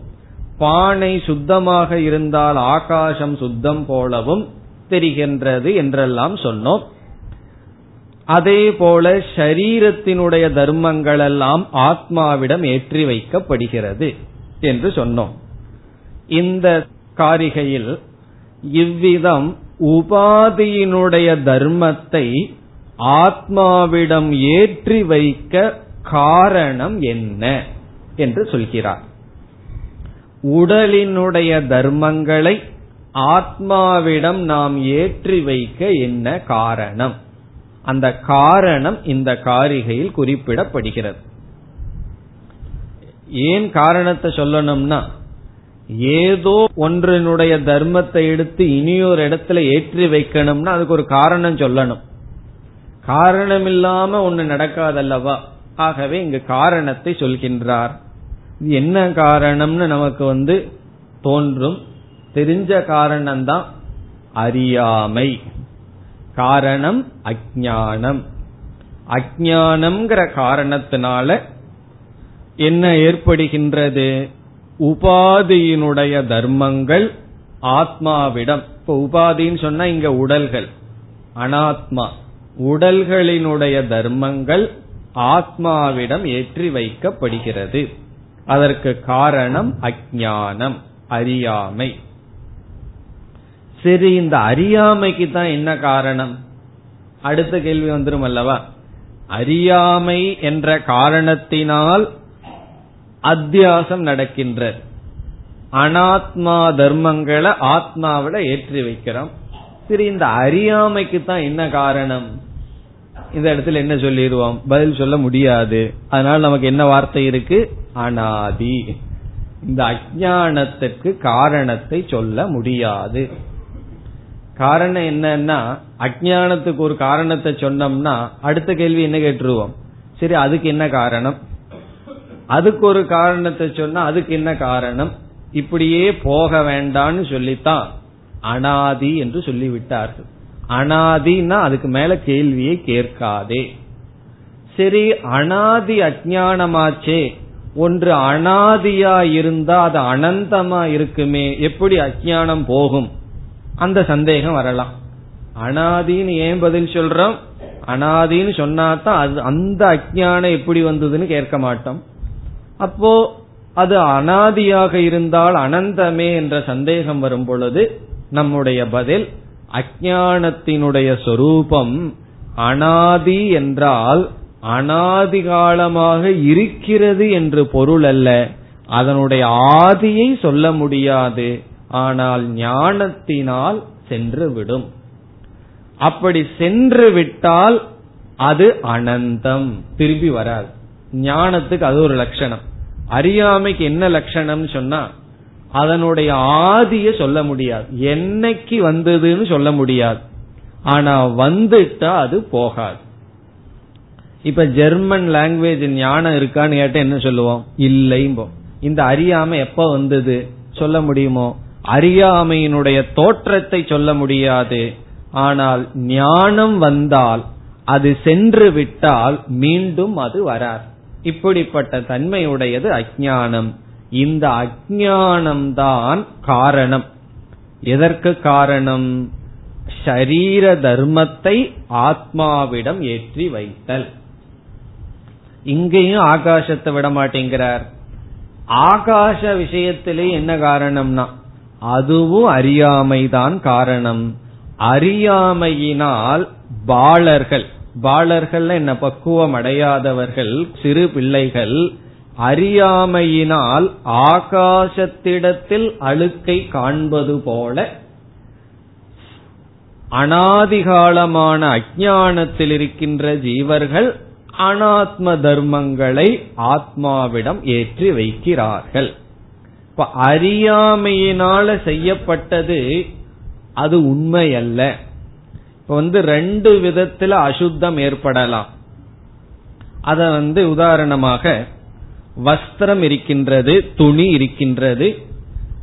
பானை சுத்தமாக இருந்தால் ஆகாசம் சுத்தம் போலவும் தெரிகின்றது என்றெல்லாம் சொன்னோம். அதே போல ஷரீரத்தினுடைய தர்மங்கள் எல்லாம் ஆத்மாவிடம் ஏற்றி வைக்கப்படுகிறது என்று சொன்னோம். இந்த காரிகையில் இவ்விதம் உபாதியினுடைய தர்மத்தை ஆத்மாவிடம் ஏற்றி வைக்க காரணம் என்ன என்று சொல்கிறார். உடலினுடைய தர்மங்களை ஆத்மாவிடம் நாம் ஏற்றி வைக்க என்ன காரணம்? அந்த காரணம் இந்த காரிகையில் குறிப்பிடப்படுகிறது. ஏன் காரணத்தை சொல்லணும்னா ஏதோ ஒன்றினுடைய தர்மத்தை எடுத்து இனியொரு இடத்துல ஏற்றி வைக்கணும்னா அதுக்கு ஒரு காரணம் சொல்லணும். காரணம் இல்லாம ஒன்னு நடக்காதல்லவா? ஆகவே இங்கு காரணத்தை சொல்கின்றார். என்ன காரணம்னு நமக்கு வந்து தோன்றும். தெரிஞ்ச காரணம்தான் அறியாமை. காரணம் அஜானம் அஜானம்ங்கிற காரணத்தினால என்ன ஏற்படுகின்றது? உபாதியினுடைய தர்மங்கள் ஆத்மாவிடம். இப்ப உபாதின்னு சொன்னா இங்க உடல்கள் அனாத்மா. உடல்களினுடைய தர்மங்கள் ஆத்மாவிடம் ஏற்றி வைக்கப்படுகிறது. அதற்கு காரணம் அஜானம் அறியாமை. சரி இந்த அறியாமைக்கு தான் என்ன காரணம்? அடுத்த கேள்வி வந்துடும் அல்லவா? அறியாமை என்ற காரணத்தினால் அத்தியாசம் நடக்கின்ற அனாத்மா தர்மங்களை ஆத்மாவிட ஏற்றி வைக்கிறோம். சரி இந்த அறியாமைக்கு தான் என்ன காரணம்? இந்த இடத்துல என்ன சொல்லிடுவோம்? பதில் சொல்ல முடியாது. அதனால நமக்கு என்ன வார்த்தை இருக்கு? அனாதி. இந்த அஜானத்திற்கு காரணத்தை சொல்ல முடியாது. காரணம் என்னன்னா அஜானத்துக்கு ஒரு காரணத்தை சொன்னோம்னா அடுத்த கேள்வி என்ன கேட்டுருவோம்? சரி அதுக்கு என்ன காரணம்? அதுக்கு ஒரு காரணத்தை சொன்னா அதுக்கு என்ன காரணம்? இப்படியே போக வேண்டாம்னு சொல்லித்தான். அனாதி என்று சொல்லிவிட்டார்கள். அனாதினா அதுக்கு மேல கேள்வியை கேட்காதே. சரி அனாதி அஜானமாச்சே ஒன்று அனாதியா இருந்தா அது அனந்தமா இருக்குமே. எப்படி அஜானம் போகும்? அந்த சந்தேகம் வரலாம். அனாதின்னு ஏன் பதில் சொல்றோம்? அனாதின்னு சொன்னாதான் அது அந்த அஜானம் எப்படி வந்ததுன்னு கேட்க மாட்டோம். அப்போ அது அனாதியாக இருந்தால் அனந்தமே என்ற சந்தேகம் வரும் பொழுது நம்முடைய பதில் அஜானத்தினுடைய சொரூபம் அனாதி என்றால் அனாதி காலமாக இருக்கிறது என்று பொருள் அல்ல. அதனுடைய ஆதியை சொல்ல முடியாது. ஆனால் ஞானத்தினால் சென்று விடும் அப்படி சென்று விட்டால் அது அனந்தம். திரும்பி வராது. ஞானத்துக்கு அது ஒரு லட்சணம். அறியாமைக்கு என்ன லட்சணம் சொன்னா அதனுடைய ஆதிய சொல்ல முடியாது. என்னைக்கு வந்ததுன்னு சொல்ல முடியாது. ஆனா வந்துட்டா அது போகாது. இப்ப ஜெர்மன் லாங்குவேஜ் ஞானம் இருக்கான்னு கேட்ட என்ன சொல்லுவோம்? இல்லைம்போம் இந்த அறியாமை எப்ப வந்தது? சொல்ல முடியுமோ? அறியாமையினுடைய தோற்றத்தை சொல்ல முடியாது. ஆனால் ஞானம் வந்தால் அது சென்று விட்டால் மீண்டும் அது வரார். இப்படிப்பட்ட தன்மையுடையது அஜானம் இந்த அஜானம்தான் காரணம். எதற்கு காரணம்? ஷரீர தர்மத்தை ஆத்மாவிடம் ஏற்றி வைத்தல். இங்கேயும் ஆகாசத்தை விட மாட்டேங்கிறார். ஆகாச விஷயத்திலே என்ன காரணம்னா அதுவும் அறியாமைதான் காரணம். அறியாமையினால் பாலர்கள் பாலர்கள் என்ன பக்குவம் அடையாதவர்கள் சிறு பிள்ளைகள் அறியாமையினால் ஆகாசத்திடத்தில் அழுக்கை காண்பது போல அனாதிகாலமான அஜானத்தில் இருக்கின்ற ஜீவர்கள் அனாத்ம தர்மங்களை ஆத்மாவிடம் ஏற்றி வைக்கிறார்கள். இப்ப அறியாமையினால செய்யப்பட்டது அது உண்மை அல்ல இப்ப வந்து ரெண்டு விதத்துல அசுத்தம் ஏற்படலாம். அத வந்து உதாரணமாக வஸ்திரம் இருக்கின்றது துணி இருக்கின்றது.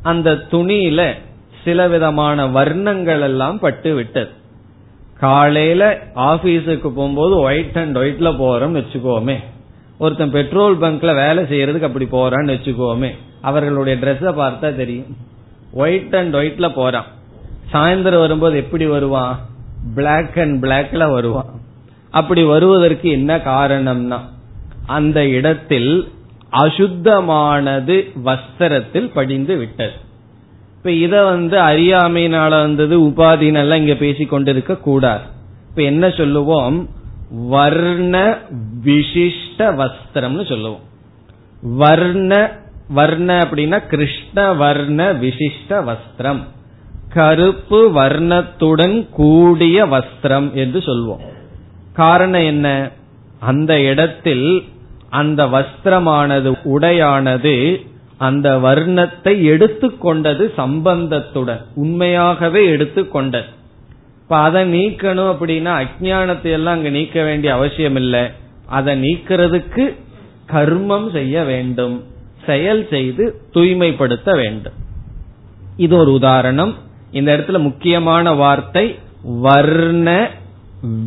அந்த துணியில சில விதமான வர்ணங்கள் எல்லாம் பட்டு விட்டது காலையில ஆபீஸுக்கு போகும்போது ஒயிட் அண்ட் ஒயிட்ல போறோம்னு வச்சுக்கோமே. ஒருத்தன் பெட்ரோல் பங்க்ல வேலை செய்யறதுக்கு அப்படி போறான்னு வச்சுக்கோமே. அவர்களுடைய ட்ரெஸ்ஸ பார்த்தா தெரியும். ஒயிட் அண்ட் ஒயிட்ல போறான். சாயந்தரம் வரும்போது எப்படி வருவான்? பிளாக் அண்ட் பிளாக்ல வருவான். அப்படி வருவதற்கு என்ன காரணம்னா அந்த இடத்தில் அசுத்தமானது வஸ்திரத்தில் படிந்து விட்டது. இப்ப இத வந்து அறியாமையினால வந்தது உபாதினெல்லாம் இங்க பேசிக் கொண்டிருக்க கூடாது. இப்ப என்ன சொல்லுவோம்? வர்ண விசிஷ்ட வஸ்திரம்னு சொல்லுவோம். வர்ண வர்ண அப்படின்னா கிருஷ்ண வர்ண விசிஷ்ட வஸ்திரம். கருப்பு வர்ணத்துடன் கூடிய வஸ்திரம் என்று சொல்வோம். காரணம் என்ன? அந்த இடத்தில் அந்த வஸ்திரமானது உடையானது அந்த வர்ணத்தை எடுத்துக்கொண்டது சம்பந்தத்துடன் உண்மையாகவே எடுத்துக்கொண்டது இப்ப அதை நீக்கணும் அப்படின்னா அஜானத்தை எல்லாம் அங்க நீக்க வேண்டிய அவசியம் இல்லை அதை நீக்கிறதுக்கு கர்மம் செய்ய வேண்டும். செயல் செய்து தூய்மைப்படுத்த வேண்டும். இது ஒரு உதாரணம். இந்த இடத்துல முக்கியமான வார்த்தை வர்ண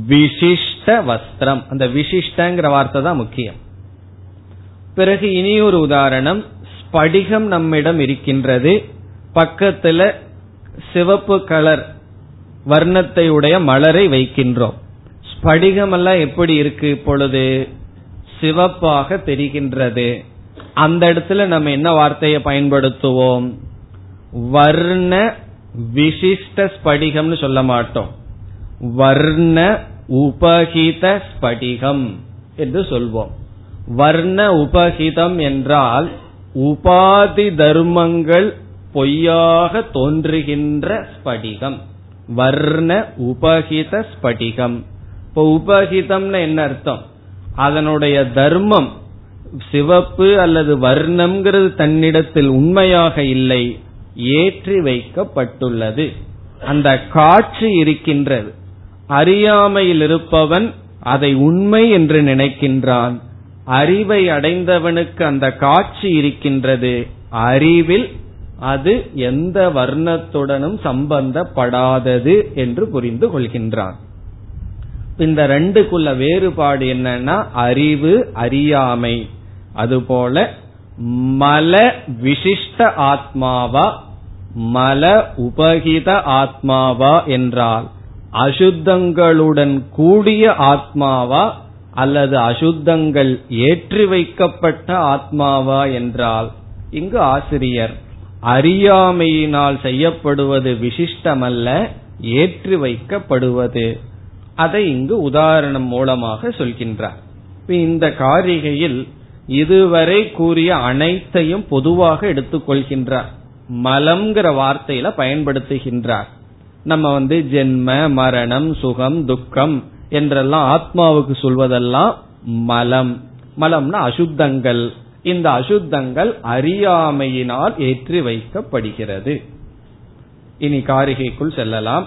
விசிஷ்ட வஸ்திரம். அந்த விசிஷ்டங்கிற வார்த்தை தான் முக்கியம். பிறகு இனி ஒரு உதாரணம். ஸ்படிகம் நம்மிடம் இருக்கின்றது. பக்கத்துல சிவப்பு கலர் வர்ணத்தை உடைய மலரை வைக்கின்றோம். ஸ்படிகம் எல்லாம் எப்படி இருக்கு இப்பொழுது? சிவப்பாக தெரிகின்றது. அந்த இடத்துல நம்ம என்ன வார்த்தையை பயன்படுத்துவோம்? வர்ண விசிஷ்ட ஸ்படிகம்னு சொல்ல மாட்டோம். வர்ண உபகித ஸ்படிகம் என்று சொல்வோம். வர்ண உபகிதம் என்றால் உபாதி தர்மங்கள் பொய்யாக தோன்றுகின்ற ஸ்படிகம். வர்ண உபகித ஸ்படிகம். இப்போ உபகிதம்னு என்ன அர்த்தம்? அதனுடைய தர்மம் சிவப்பு அல்லது வர்ணம்ங்கிறது தன்னிடத்தில் உண்மையாக இல்லை ஏற்றி வைக்கப்பட்டுள்ளது. அந்த காட்சி இருக்கின்றது. அறியாமையில் இருப்பவன் அதை உண்மை என்று நினைக்கின்றான். அறிவை அடைந்தவனுக்கு அந்த காட்சி இருக்கின்றது. அறிவில் அது எந்த வர்ணத்துடனும் சம்பந்தப்படாதது என்று புரிந்து கொள்கின்றான். இந்த ரெண்டுக்குள்ள வேறுபாடு என்னன்னா அறிவு அறியாமை. அதுபோல மல விசிஷ்ட ஆத்மாவா மல உபகித ஆத்மாவா என்றால் அசுத்தங்களுடன் கூடிய ஆத்மாவா அல்லது அசுத்தங்கள் ஏற்றி வைக்கப்பட்ட ஆத்மாவா என்றால் இங்கு ஆசிரியர் அறியாமையினால் செய்யப்படுவது விசிஷ்டமல்ல ஏற்றி வைக்கப்படுவது. அதை இங்கு உதாரணம் மூலமாக சொல்கின்றார். இந்த காரிகையில் இதுவரை கூறிய அனைத்தையும் பொதுவாக எடுத்துக்கொள்கின்றார். மலம்ங்கிற வார்த்தையில பயன்படுத்துகின்றார். நம்ம வந்து ஜென்ம மரணம் சுகம் துக்கம் என்றெல்லாம் ஆத்மாவுக்கு சொல்வதெல்லாம் மலம். மலம்னா அசுத்தங்கள். இந்த அசுத்தங்கள் அறியாமையினால் ஏற்றி வைக்கப்படுகிறது. இனி காரிகைக்குள் செல்லலாம்.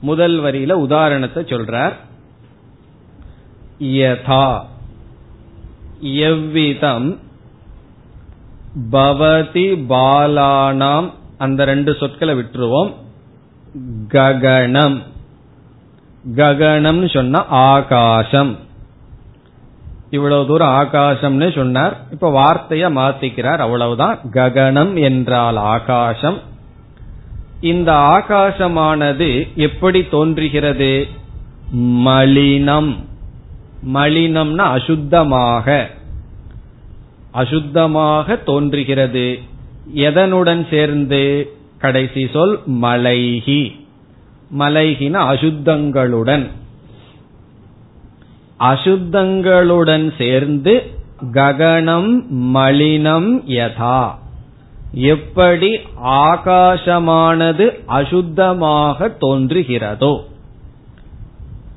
முதல் வரியில உதாரணத்தை சொல்றார். யதா. எவ்விதம் பவதி பாலானாம் அந்த ரெண்டு சொற்களை விட்டுருவோம். ககணம் ககணம்னு சொன்னா ஆகாசம். இவ்வளவு தூரம் ஆகாசம்னு சொன்னார். இப்ப வார்த்தைய மாத்திக்கிறார் அவ்வளவுதான். ககனம் என்றால் ஆகாசம். இந்த ஆகாசமானது எப்படி தோன்றுகிறது? மலினம். மலினம்னா அசுத்தமாக. அசுத்தமாக தோன்றுகிறது. எதனுடன் சேர்ந்து? கடைசி சொல் மலைகி. மலைகின அசுத்தங்களுடன். அசுத்தங்களுடன் சேர்ந்து ககனம் மலினம் யதா. எப்படி ஆகாசமானது அசுத்தமாக தோன்றுகிறதோ.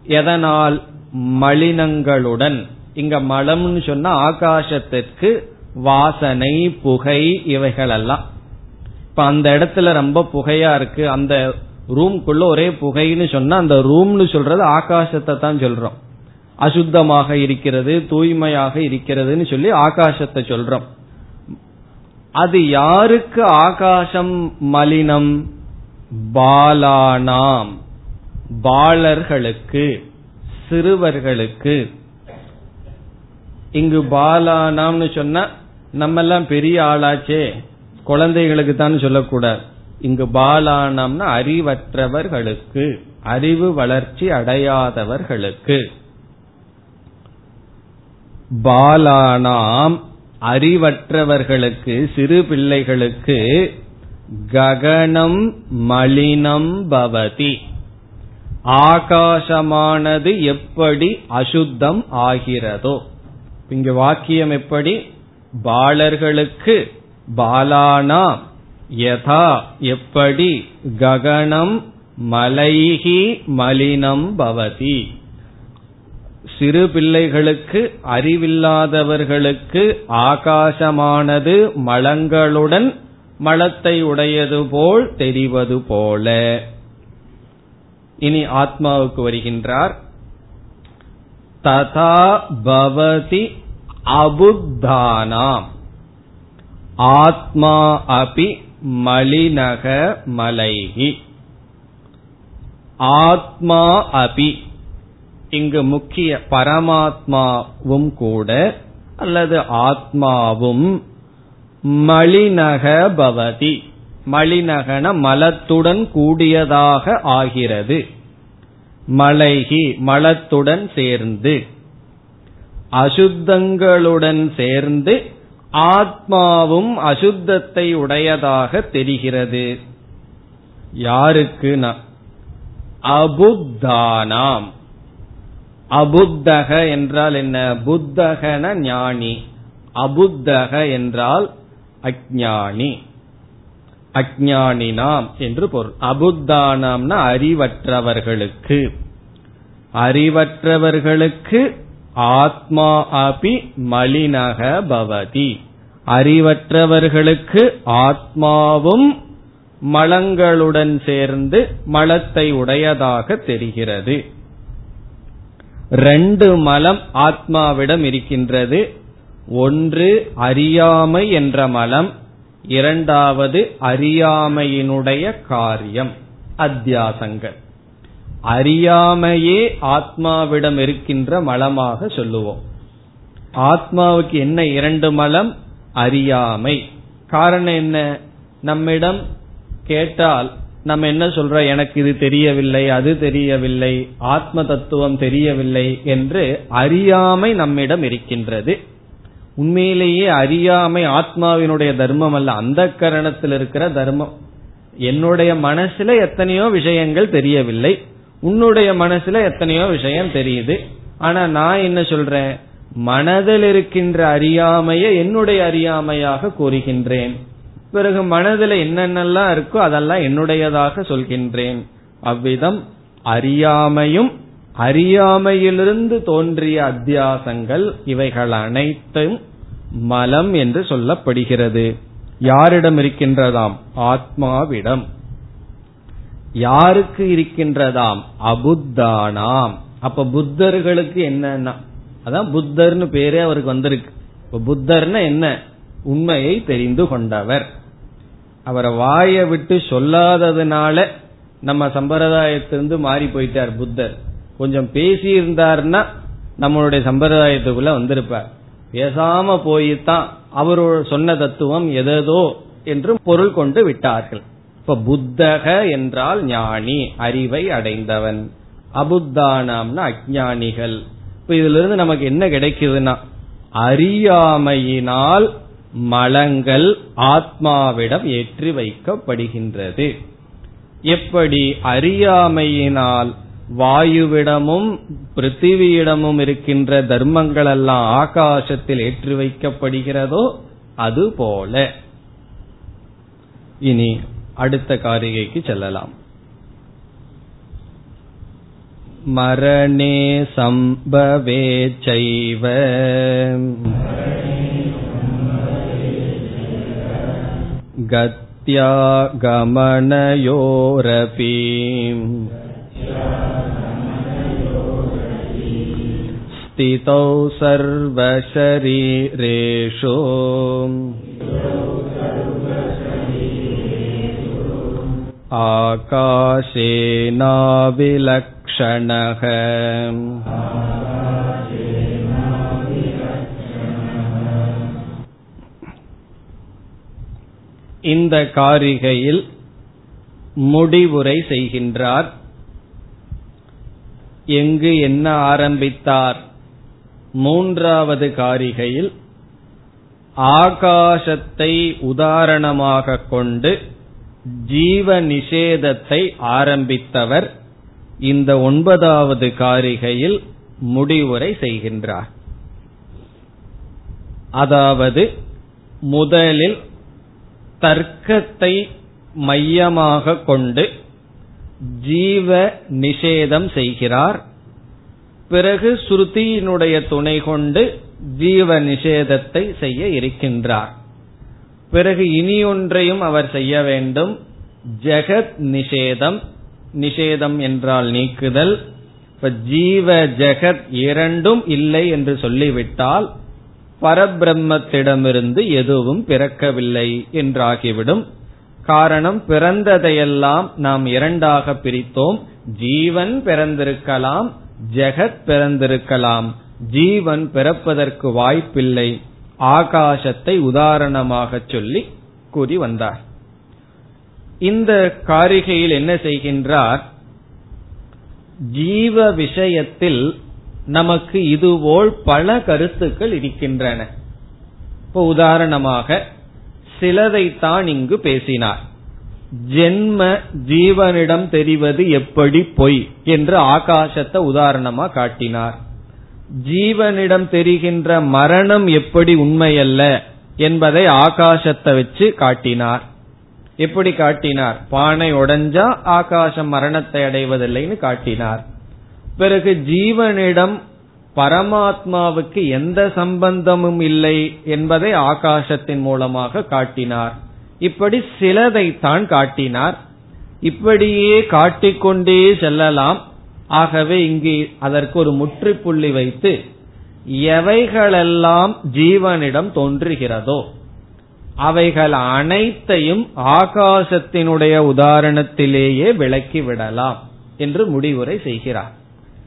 எதனால்? மலினங்களுடன். இங்க மலம்னு சொன்னா ஆகாசத்திற்கு வாசனை புகை இவைகளெல்லாம். இப்ப அந்த இடத்துல ரொம்ப புகையா இருக்கு. அந்த ரூம்குள்ள ஒரே புகைன்னு சொன்னா அந்த ரூம்னு சொல்றது ஆகாசத்தை தான் சொல்றோம். அசுத்தமாக இருக்கிறது தூய்மையாக இருக்கிறதுன்னு சொல்லி ஆகாசத்தை சொல்றோம். அது யாருக்கு ஆகாசம் மலினம்? பாலானாம். பாலர்களுக்கு. சிறுவர்களுக்கு. இங்கு பாலானாம்னு சொன்னா நம்ம எல்லாம் பெரிய ஆளாச்சே குழந்தைகளுக்கு தான் சொல்லக்கூடாது. இங்கு பாலானம்னா அறிவற்றவர்களுக்கு அறிவு வளர்ச்சி அடையாதவர்களுக்கு. பாலானாம் அறிவற்றவர்களுக்கு சிறு பிள்ளைகளுக்கு ககனம் மலினம் பவதி. ஆகாசமானது எப்படி அசுத்தம் ஆகிறதோ. இங்க வாக்கியம் எப்படி? பாலர்களுக்கு பாலானா யதா எப்படி? ககனம் மலைகி மலினம் பவதி. சிறு பிள்ளைகளுக்கு அறிவில்லாதவர்களுக்கு ஆகாசமானது மலங்களுடன் மலத்தை உடையது போல் தெரிவது போல. இனி ஆத்மாவுக்கு வருகின்றார். ததா பவதி அபுத்தானாம். ஆத்மா அபி மலினக மலைகி ஆத்மா அபி இங்கு முக்கிய பரமாத்மாவும் கூட அல்லது ஆத்மாவும் மலினக பவதி. மலினகன மலத்துடன் கூடியதாக ஆகிறது. மலைகி மலத்துடன் சேர்ந்து அசுத்தங்களுடன் சேர்ந்து ஆத்மாவும் அசுத்தத்தை உடையதாக தெரிகிறது. யாருக்கு அபுத்தானாம். அபுத்தக என்றால் என்ன? புத்தகன ஞானி. அபுத்தக என்றால் அஜானி அஜானினாம் என்று பொருள். அபுத்தானாம்னா அறிவற்றவர்களுக்கு. அறிவற்றவர்களுக்கு ஆத்மா அபி மலினக பவதி அறிவற்றவர்களுக்கு ஆத்மாவும் மலங்களுடன் சேர்ந்து மலத்தை உடையதாக தெரிகிறது. ரெண்டு மலம் ஆத்மாவிடம் இருக்கின்றது. ஒன்று அறியாமை என்ற மலம் இரண்டாவது அறியாமையினுடைய காரியம் அத்தியாசங்கள். அறியாமையே ஆத்மாவிடம் இருக்கின்ற மலமாக சொல்லுவோம். ஆத்மாவுக்கு என்ன இரண்டு மலம்? அறியாமை. காரணம் என்ன? நம்மிடம் கேட்டால் நம்ம என்ன சொல்றோம்? எனக்கு இது தெரியவில்லை அது தெரியவில்லை ஆத்ம தத்துவம் தெரியவில்லை என்று அறியாமை நம்மிடம் இருக்கின்றது. உண்மையிலேயே அறியாமை ஆத்மாவினுடைய தர்மம் அல்ல. அந்த கரணத்தில் இருக்கிற தர்மம். என்னுடைய மனசுல எத்தனையோ விஷயங்கள் தெரியவில்லை. உன்னுடைய மனசுல எத்தனையோ விஷயம் தெரியுது. ஆனா நான் என்ன சொல்றேன்? மனதில் இருக்கின்ற அறியாமையை என்னுடைய அறியாமையாக கூறுகின்றேன். பிறகு மனதில் என்னென்னலாம் இருக்கோ அதெல்லாம் என்னுடையதாக சொல்கின்றேன். அவ்விதம் அறியாமையும் அறியாமையிலிருந்து தோன்றிய அத்தியாசங்கள் இவைகள் அனைத்தும் மலம் என்று சொல்லப்படுகிறது. யாரிடம் இருக்கின்றதாம்? ஆத்மாவிடம். யாருக்கு இருக்கின்றதாம்? அபுத்தானாம். அப்ப புத்தர்களுக்கு என்னன்னா? அதான் புத்தர்னு பேரே அவருக்கு வந்திருக்கு. இப்ப புத்தர்னா என்ன? உண்மையை தெரிந்து கொண்டவர். அவரை வாயை விட்டு சொல்லாததுனால நம்ம சம்பிரதாயத்திலிருந்து மாறி போயிட்டார் புத்தர். கொஞ்சம் பேசி இருந்தார்னா நம்மளுடைய சம்பிரதாயத்துக்குள்ள வந்திருப்பார். பேசாம போய்தான் அவர் சொன்ன தத்துவம் எதோ என்று பொருள் கொண்டு விட்டார்கள். இப்ப புத்தக என்றால் ஞானி அறிவை அடைந்தவன். அபுத்தானாம்னா அஜானிகள் இப்ப இதுல இருந்து நமக்கு என்ன கிடைக்குதுன்னா அறியாமையினால் மலங்கள் ஆத்மாவிடம் ஏற்றி வைக்கப்படுகின்றது. எப்படி? அறியாமையினால் வாயுவிடமும் பிருத்திவியிடமும் இருக்கின்ற தர்மங்கள் எல்லாம் ஆகாசத்தில் ஏற்றி வைக்கப்படுகிறதோ அதுபோல இனி அடுத்த காரிகைக்கு செல்லலாம் மரணே சம்பவே சைவ गत्या गमनयोरपि स्थितौ सर्वशरीरेषु आकाशेनाविलक्षणः இந்த காரிகையில் முடிவுரை செய்கின்றார் எங்கு என்ன ஆரம்பித்தார்? மூன்றாவது காரிகையில் ஆகாசத்தை உதாரணமாக கொண்டு ஜீவ நிஷேதத்தை ஆரம்பித்தவர் இந்த ஒன்பதாவது காரிகையில் முடிவுரை செய்கின்றார். அதாவது முதலில் தர்க்கத்தை மையமாக கொண்டு ஜீவ நிஷேதம் செய்கிறார். பிறகு ஸ்ருதியினுடைய துணை கொண்டு ஜீவ நிஷேதத்தை செய்ய இருக்கின்றார். பிறகு இனி ஒன்றையும் அவர் செய்ய வேண்டும். ஜெகத் நிஷேதம். நிஷேதம் என்றால் நீக்குதல். இப்ப ஜீவ ஜெகத் இரண்டும் இல்லை என்று சொல்லிவிட்டால் பரபிரம்மத்திடமிருந்து எதுவும் பிறக்கவில்லை என்றாகிவிடும். காரணம் பிறந்ததையெல்லாம் நாம் இரண்டாக பிரித்தோம். ஜீவன் பிறந்திருக்கலாம் ஜெகத் பிறந்திருக்கலாம். ஜீவன் பிறப்பதற்கு வாய்ப்பில்லை. ஆகாசத்தை உதாரணமாக சொல்லி கூறி வந்தார். இந்த காரிகையில் என்ன செய்கின்றார்? ஜீவ விஷயத்தில் நமக்கு இதுபோல் பல கருத்துக்கள் இருக்கின்றன. இப்போ உதாரணமாக சிலதைத்தான் இங்கு பேசினார். ஜென்ம ஜீவனிடம் தெரிவது எப்படி பொய் என்று ஆகாசத்தை உதாரணமா காட்டினார். ஜீவனிடம் தெரிகின்ற மரணம் எப்படி உண்மையல்ல என்பதை ஆகாசத்தை வச்சு காட்டினார். எப்படி காட்டினார்? பானை உடைஞ்சா ஆகாசம் மரணத்தை அடைவதில்லைன்னு காட்டினார். பிறகு ஜீவனிடம் பரமாத்மாவுக்கு எந்த சம்பந்தமும் இல்லை என்பதை ஆகாசத்தின் மூலமாக காட்டினார். இப்படி சிலதைத்தான் காட்டினார். இப்படியே காட்டிக்கொண்டே செல்லலாம். ஆகவே இங்கு அதற்கு ஒரு முற்றுப்புள்ளி வைத்து எவைகளெல்லாம் ஜீவனிடம் தோன்றுகிறதோ அவைகள் அனைத்தையும் ஆகாசத்தினுடைய உதாரணத்திலேயே விளக்கி விடலாம் என்று முடிவுரை செய்கிறார்.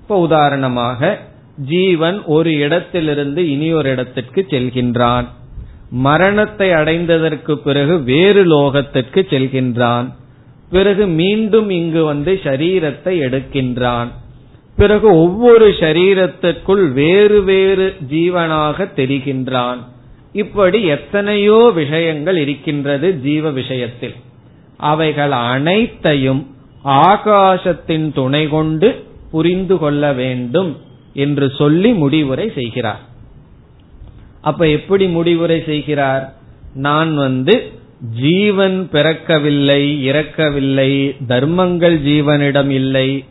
இப்ப உதாரணமாக ஜீவன் ஒரு இடத்திலிருந்து இனி ஒரு இடத்திற்கு செல்கின்றான். மரணத்தை அடைந்ததற்கு பிறகு வேறு லோகத்திற்கு செல்கின்றான். பிறகு மீண்டும் இங்கு வந்து சரீரத்தை எடுக்கின்றான். பிறகு ஒவ்வொரு சரீரத்திற்குள் வேறு வேறு ஜீவனாக தெரிகின்றான். இப்படி எத்தனையோ விஷயங்கள் இருக்கின்றது ஜீவ விஷயத்தில். அவைகள் அனைத்தையும் ஆகாசத்தின் துணை கொண்டு புரிந்து கொள்ள வேண்டும். என்று சொல்லி முடிவுரை செய்கிறார். அப்ப எப்படி முடிவுரை செய்கிறார்? நான் வந்து ஜீவன் பிறக்கவில்லை இறக்கவில்லை தர்மங்கள் ஜீவனிடம் இல்லை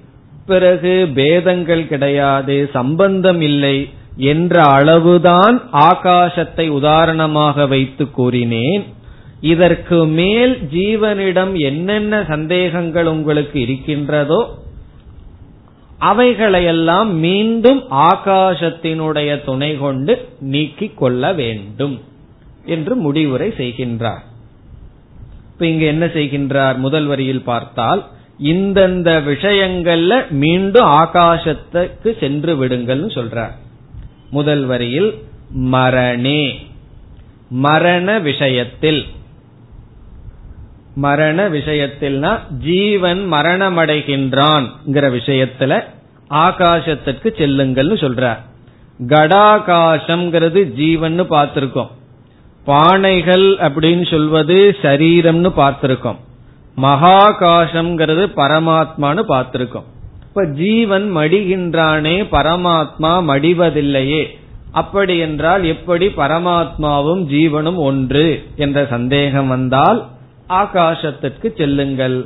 பிறகு பேதங்கள் கிடையாது சம்பந்தம் இல்லை என்ற அளவுதான் ஆகாசத்தை உதாரணமாக வைத்து கூறினேன். இதற்கு மேல் ஜீவனிடம் என்னென்ன சந்தேகங்கள் உங்களுக்கு இருக்கின்றதோ அவைகளையெல்லாம் மீண்டும் ஆகாசத்தினுடைய துணை கொண்டு நீக்கிக் கொள்ள வேண்டும் என்று முடிவுரை செய்கின்றார். இப்ப இங்க என்ன செய்கின்றார்? முதல் வரியில் பார்த்தால் இந்தந்த விஷயங்கள்ல மீண்டும் ஆகாசத்துக்கு சென்று விடுங்கள்னு சொல்றார். முதல் வரியில் மரணே. மரண விஷயத்தில். மரண விஷயத்தில்னா ஜீவன் மரணமடைகின்றான் விஷயத்துல ஆகாசத்திற்கு செல்லுங்கள்னு சொல்றார். கடாகாசம்ங்கிறது ஜீவன் பார்த்திருக்கோம். பானைகள் அப்படின்னு சொல்வது சரீரம்னு பார்த்திருக்கோம். மகாகாசம்ங்கிறது பரமாத்மான்னு பார்த்திருக்கோம். இப்ப ஜீவன் மடிகின்றானே பரமாத்மா மடிவதில்லையே. அப்படி என்றால் எப்படி பரமாத்மாவும் ஜீவனும் ஒன்று என்ற சந்தேகம் வந்தால் ஆகாசத்திற்கு செல்லுங்கள்.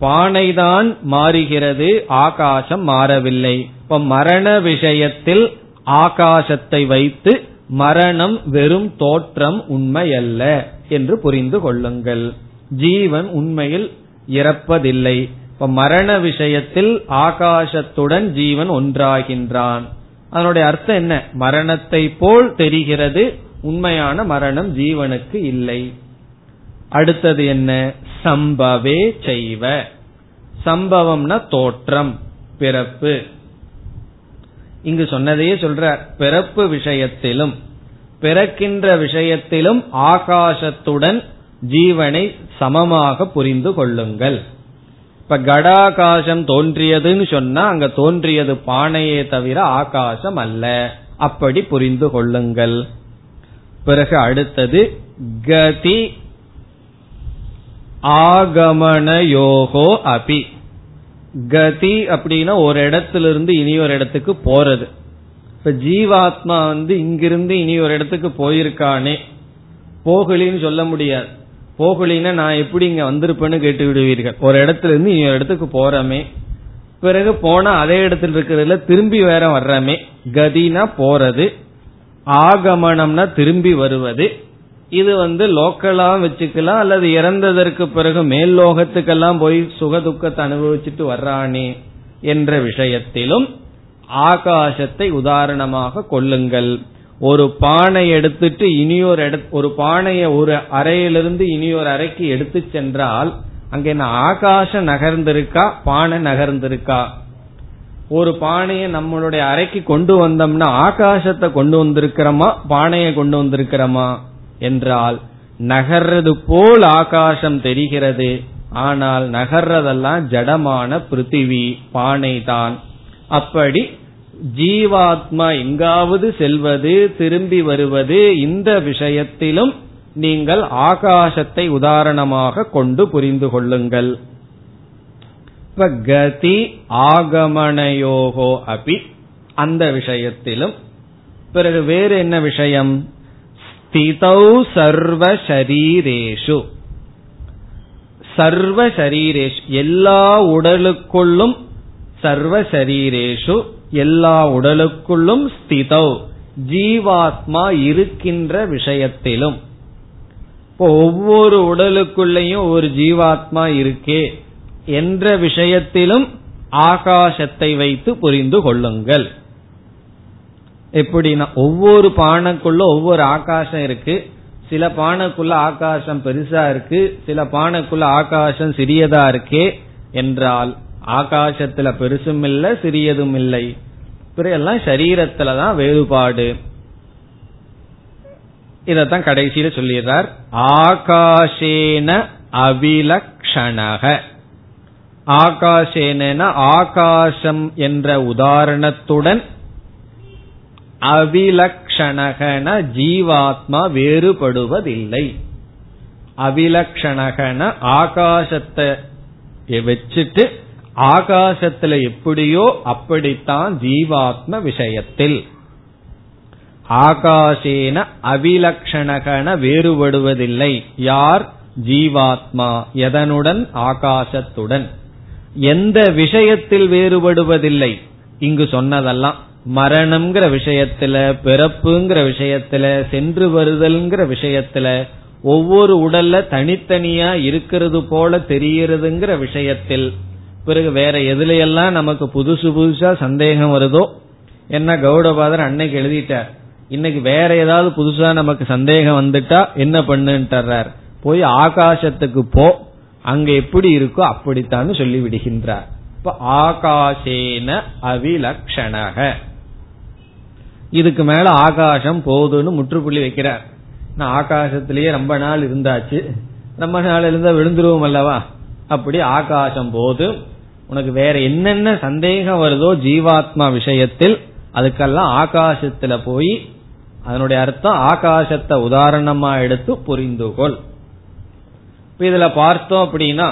பானைதான் மாறுகிறது ஆகாசம் மாறவில்லை. இப்ப மரண விஷயத்தில் ஆகாசத்தை வைத்து மரணம் வெறும் தோற்றம் உண்மையல்ல என்று புரிந்து கொள்ளுங்கள். ஜீவன் உண்மையில் இறப்பதில்லை. இப்ப மரண விஷயத்தில் ஆகாசத்துடன் ஜீவன் ஒன்றாகின்றான். அதனுடைய அர்த்தம் என்ன? மரணத்தை போல் தெரிகிறது உண்மையான மரணம் ஜீவனுக்கு இல்லை. அடுத்தது என்ன? சம்பவே செய்வ. சம்பவம்னா தோற்றம் பிறப்பு. இங்கு சொன்னதையே சொல்ற பிறப்பு விஷயத்திலும் பிறக்கின்ற விஷயத்திலும் ஆகாசத்துடன் ஜீவனை சமமாக புரிந்து கொள்ளுங்கள். இப்ப கடாகாசம் தோன்றியதுன்னு சொன்னா அங்க தோன்றியது பானையே தவிர ஆகாசம் அல்ல. அப்படி புரிந்து கொள்ளுங்கள். பிறகு அடுத்தது கதி ஆகமனயோகோ அபி. கதி அப்படின்னா ஒரு இடத்திலிருந்து இனி ஒரு இடத்துக்கு போறது. இப்ப ஜீவாத்மா வந்து இங்கிருந்து இனி ஒரு இடத்துக்கு போயிருக்கானே. போகலின்னு சொல்ல முடியாது. போகலின்னா நான் எப்படி இங்க வந்திருப்பேன்னு கேட்டு விடுவீர்கள். ஒரு இடத்துல இருந்து இனி ஒரு இடத்துக்கு போறமே. பிறகு போனா அதே இடத்துல இருக்கிறதுல திரும்பி வேற வர்றமே. கதினா போறது. ஆகமனம்னா திரும்பி வருவது. இது வந்து லோக்கலா வச்சுக்கலாம் அல்லது இறந்ததற்கு பிறகு மேல் லோகத்துக்கெல்லாம் போய் சுக துக்கத்தை அனுபவிச்சுட்டு வர்றானே என்ற விஷயத்திலும் ஆகாசத்தை உதாரணமாக கொள்ளுங்கள். ஒரு பானை எடுத்துட்டு இனியொரு ஒரு பானையை ஒரு அறையிலிருந்து இனியொரு அறைக்கு எடுத்து சென்றால் அங்க என்ன ஆகாசம் நகர்ந்திருக்கா பானை நகர்ந்திருக்கா? ஒரு பானையை நம்மளுடைய அறைக்கு கொண்டு வந்தோம்னா ஆகாசத்தை கொண்டு வந்திருக்கிறோமா பானையை கொண்டு வந்திருக்கிறோமா? என்றால் நகர்றது போல் ஆகாசம் தெரிகிறது ஆனால் நகர்றதெல்லாம் ஜடமான பிருத்திவி பானை தான் அப்படி ஜீவாத்மா எங்காவது செல்வது திரும்பி வருவது இந்த விஷயத்திலும் நீங்கள் ஆகாசத்தை உதாரணமாக கொண்டு புரிந்து கொள்ளுங்கள். இப்ப கதி ஆகமனயோகோ அபி அந்த விஷயத்திலும். பிறகு வேறு என்ன விஷயம்? ஸ்திதௌ சர்வ சரீரேஷு சர்வ சரீரேஷு எல்லா உடலுக்குள்ளும் சர்வ சரீரேஷு எல்லா உடலுக்குள்ளும் ஸ்திதௌ ஜீவாத்மா இருக்கின்ற விஷயத்திலும்। இப்போ ஒவ்வொரு உடலுக்குள்ளேயும் ஒரு ஜீவாத்மா இருக்கே என்ற விஷயத்திலும் ஆகாசத்தை வைத்து புரிந்து கொள்ளுங்கள். எப்படின்னா ஒவ்வொரு பானைக்குள்ள ஒவ்வொரு ஆகாசம் இருக்கு. சில பானைக்குள்ள ஆகாசம் பெருசா இருக்கு. சில பானைக்குள்ள ஆகாசம் சிறியதா இருக்கே என்றால் ஆகாசத்துல பெருசும் இல்லை சிறியதும் இல்லை. பிறையெல்லாம் சரீரத்துலதான் வேறுபாடு. இதத்தான் கடைசியில சொல்லிடுறார். ஆகாஷேன அவிலக்ஷணக ஆகாஷேன ஆகாசம் என்ற உதாரணத்துடன் அவிலக்ஷணகன ஜீவாத்மா வேறுபடுவதில்லை. அவிலக்ஷணகன ஆகாசத்தை வச்சுட்டு ஆகாசத்துல எப்படியோ அப்படித்தான் ஜீவாத்ம விஷயத்தில். ஆகாசேன அவிலக்ஷணகன வேறுபடுவதில்லை. யார்? ஜீவாத்மா. எதனுடன்? ஆகாசத்துடன். எந்த விஷயத்தில் வேறுபடுவதில்லை. இங்கு சொன்னதெல்லாம் மரணம்ங்கிற விஷயத்துல பிறப்புங்கிற விஷயத்துல சென்று வருதல்ங்கிற விஷயத்துல ஒவ்வொரு உடல்ல தனித்தனியா இருக்கிறது போல தெரியறதுங்கிற விஷயத்தில் பிறகு வேற எதுலையெல்லாம் நமக்கு புதுசு புதுசா சந்தேகம் வருதோ என்ன கௌடபாதர் அன்னைக்கு எழுதிட்டார் இன்னைக்கு வேற ஏதாவது புதுசா நமக்கு சந்தேகம் வந்துட்டா என்ன பண்ணுன்றார் போய் ஆகாசத்துக்கு போ அங்க எப்படி இருக்கோ அப்படித்தான் சொல்லி விடுகின்றார் இப்ப ஆகாசேன அவிலக்ஷணக. இதுக்கு மேல ஆகாசம் போதுன்னு முற்றுப்புள்ளி வைக்கிறார். நான் ஆகாசத்திலேயே ரொம்ப நாள் இருந்தாச்சு. ரொம்ப நாள் இருந்தா விழுந்துருவோம் அல்லவா? அப்படி ஆகாசம் போது உனக்கு வேற என்னென்ன சந்தேகம் வருதோ ஜீவாத்மா விஷயத்தில் அதுக்கெல்லாம் ஆகாசத்துல போய் அதனுடைய அர்த்தம் ஆகாசத்தை உதாரணமா எடுத்து புரிந்துகொள். இப்ப இதுல பார்த்தோம் அப்படின்னா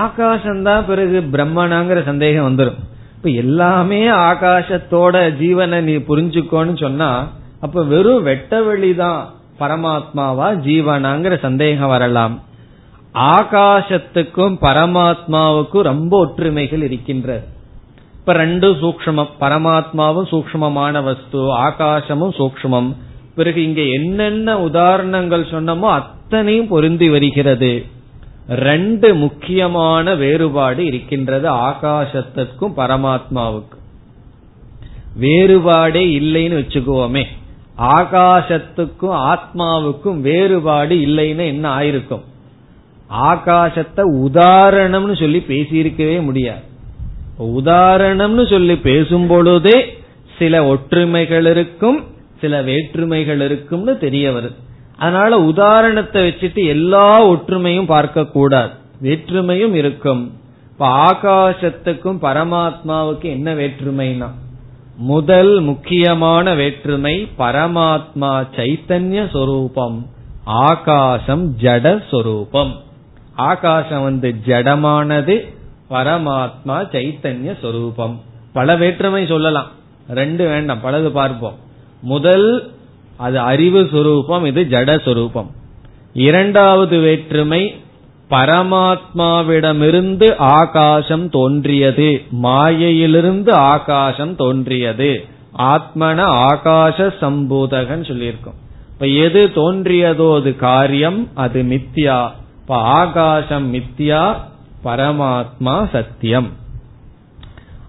ஆகாசம்தான் பிறகு பிரம்மனாங்கிற சந்தேகம் வந்துடும் இப்ப எல்லாமே ஆகாசத்தோட ஜீவனை நீ புரிஞ்சுக்கோன்னு சொன்னா அப்ப வெறும் வெட்ட வெளிதான் பரமாத்மாவா ஜீவனாங்கிற சந்தேகம் வரலாம். ஆகாசத்துக்கும் பரமாத்மாவுக்கும் ரொம்ப ஒற்றுமைகள் இருக்கின்றது இப்ப ரெண்டு சூக்மம் பரமாத்மாவும் சூக்மமான வஸ்து ஆகாசமும் சூக்மம் பிறகு இங்க என்னென்ன உதாரணங்கள் சொன்னமோ அத்தனையும் பொருந்தி வருகிறது. ரெண்டு முக்கியமான வேறுபாடு இருக்கின்றது ஆகாசத்திற்கும் பரமாத்மாவுக்கும். வேறுபாடே இல்லைன்னு வச்சுக்குவோமே ஆகாசத்துக்கும் ஆத்மாவுக்கும் வேறுபாடு இல்லைன்னு என்ன ஆயிருக்கும்? ஆகாசத்தை உதாரணம்னு சொல்லி பேசியிருக்கவே முடியாது. உதாரணம்னு சொல்லி பேசும் பொழுதே சில ஒற்றுமைகள் இருக்கும் சில வேற்றுமைகள் இருக்கும்னு தெரிய வருது. அதனால உதாரணத்தை வச்சுட்டு எல்லா ஒற்றுமையும் பார்க்க கூடாது வேற்றுமையும் இருக்கும். இப்ப ஆகாசத்துக்கும் பரமாத்மாவுக்கும் என்ன வேற்றுமைனா? முதல் முக்கியமான வேற்றுமை பரமாத்மா சைத்தன்ய சொரூபம். ஆகாசம் ஜட சொரூபம். ஆகாசம் வந்து ஜடமானது பரமாத்மா சைத்தன்ய சொரூபம். பல வேற்றுமை சொல்லலாம். ரெண்டு வேண்டாம் பலது பார்ப்போம். முதல் அது அறிவு சுரூபம் இது ஜட சுரூபம். இரண்டாவது வேற்றுமை பரமாத்மாவிடமிருந்து ஆகாசம் தோன்றியது. மாயையிலிருந்து ஆகாசம் தோன்றியது. ஆத்மன ஆகாச சம்பூதகன் சொல்லியிருக்கோம். இப்ப எது தோன்றியதோ அது காரியம் அது மித்யா. இப்ப ஆகாசம் மித்யா பரமாத்மா சத்தியம்.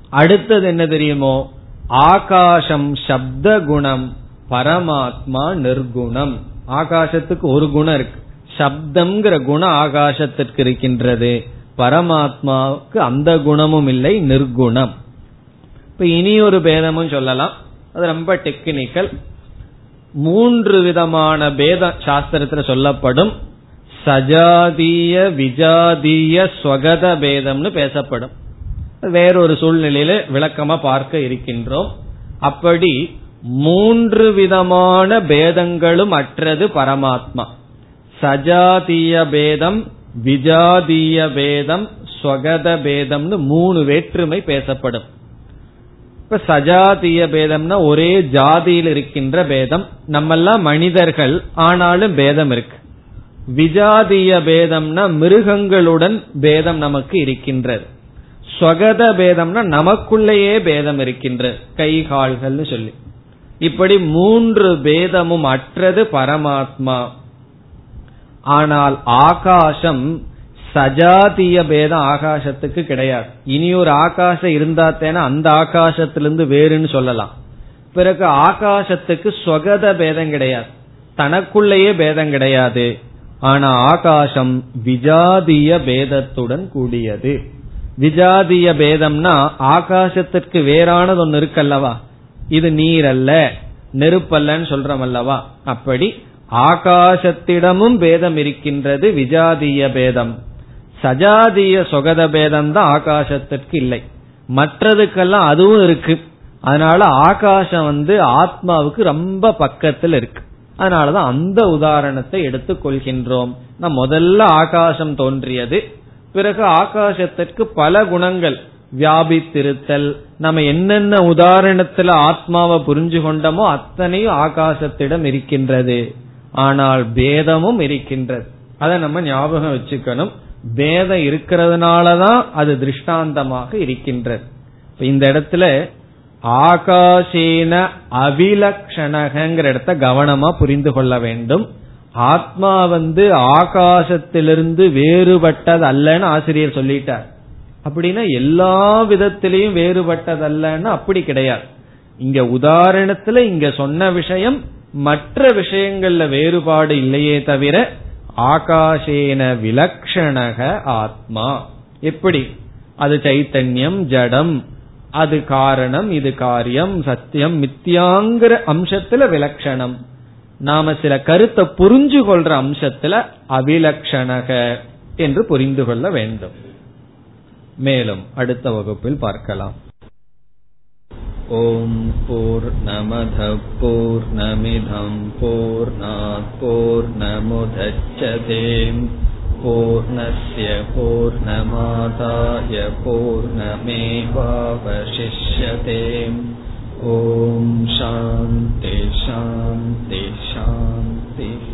அடுத்தது என்ன தெரியுமோ? ஆகாசம் சப்த குணம். பரமாத்மா நிர்குணம். ஆகாசத்துக்கு ஒரு குணம் இருக்கு. சப்தம்ங்கிற குணம் ஆகாசத்திற்கு இருக்கின்றது. பரமாத்மாவுக்கு அந்த குணமும் இல்லை நிர்குணம். இப்ப இனி ஒரு பேதமும் சொல்லலாம். அது ரொம்ப டெக்னிக்கல் மூன்று விதமான பேத சாஸ்திரத்துல சொல்லப்படும். சஜாதீய விஜாதீய ஸ்வகத பேதம்னு பேசப்படும். வேறொரு சூழ்நிலையில விளக்கமா பார்க்க இருக்கின்றோம். அப்படி மூன்று விதமான பேதங்களும் அற்றது பரமாத்மா. சஜாதீய பேதம் விஜாதீய பேதம் ஸ்வகத பேதம்னு மூணு வேற்றுமை பேசப்படும். இப்ப சஜாதீய பேதம்னா ஒரே ஜாதியில் இருக்கின்ற பேதம். நம்மெல்லாம் மனிதர்கள் ஆனாலும் பேதம் இருக்கு. விஜாதிய பேதம்னா மிருகங்களுடன் பேதம் நமக்கு இருக்கின்றது. ஸ்வகத பேதம்னா நமக்குள்ளேயே பேதம் இருக்கின்றது. கை கால்கள்னு சொல்லி. இப்படி மூன்று பேதமும் அற்றது பரமாத்மா. ஆனால் ஆகாசம் சஜாத்திய பேதம் ஆகாசத்துக்கு கிடையாது. இனி ஒரு ஆகாசம் இருந்தா தேனா அந்த ஆகாசத்திலிருந்து வேறுன்னு சொல்லலாம். பிறகு ஆகாசத்துக்கு சொகத பேதம் கிடையாது. தனக்குள்ளேயே பேதம் கிடையாது. ஆனா ஆகாசம் விஜாதிய பேதத்துடன் கூடியது. விஜாதிய பேதம்னா ஆகாசத்திற்கு வேறானது ஒன்னு இருக்கல்லவா? இது நீர் அல்ல நெருப்பல்லன்னு சொல்றோம் அல்லவா? அப்படி ஆகாசத்திடமும் பேதம் இருக்கின்றது விஜாதிய பேதம். சஜாதிய சொகத பேதம் தான் ஆகாசத்திற்கு இல்லை. மற்றதுக்கெல்லாம் அதுவும் இருக்கு. அதனால ஆகாசம் வந்து ஆத்மாவுக்கு ரொம்ப பக்கத்தில் இருக்கு. அதனாலதான் அந்த உதாரணத்தை எடுத்துக் கொள்கின்றோம். நான் முதல்ல ஆகாசம் தோன்றியது. பிறகு ஆகாசத்திற்கு பல குணங்கள். வியாபித்திருத்தல். நம்ம என்னென்ன உதாரணத்துல ஆத்மாவை புரிஞ்சு கொண்டோமோ அத்தனையும் ஆகாசத்திடம் இருக்கின்றது. ஆனால் பேதமும் இருக்கின்றது. அதை நம்ம ஞாபகம் வச்சுக்கணும். பேதம் இருக்கிறதுனாலதான் அது திருஷ்டாந்தமாக இருக்கின்றது. இந்த இடத்துல ஆகாஷேன அவிலக்ஷணகிற இடத்த கவனமா புரிந்து கொள்ள வேண்டும். ஆத்மா வந்து ஆகாசத்திலிருந்து வேறுபட்டது அல்லன்னு ஆசிரியர் சொல்லிட்டார். அப்படின்னா எல்லா விதத்திலையும் வேறுபட்டதல்லன்னு அப்படி கிடையாது. இங்க உதாரணத்துல இங்க சொன்ன விஷயம் மற்ற விஷயங்கள்ல வேறுபாடு இல்லையே தவிர ஆகாஷேன விலக்ஷணக ஆத்மா. எப்படி? அது சைத்தன்யம் ஜடம். அது காரணம் இது காரியம் சத்தியம் மித்தியாங்கிற அம்சத்துல விலக்ஷணம். நாம சில கருத்தை புரிஞ்சு கொள்ற அம்சத்துல அவிலக்ஷணக என்று புரிந்து கொள்ள வேண்டும். மேலும் அடுத்த வகுப்பில் பார்க்கலாம் ॐ पूर्नमधपूर्नमिधम्पूर्णापूर्नमुधच्छते पूर्णस्य पूर्णमादाय पूर्णमेवावशिष्यते ॐ शान्ति शान्ति शान्तिः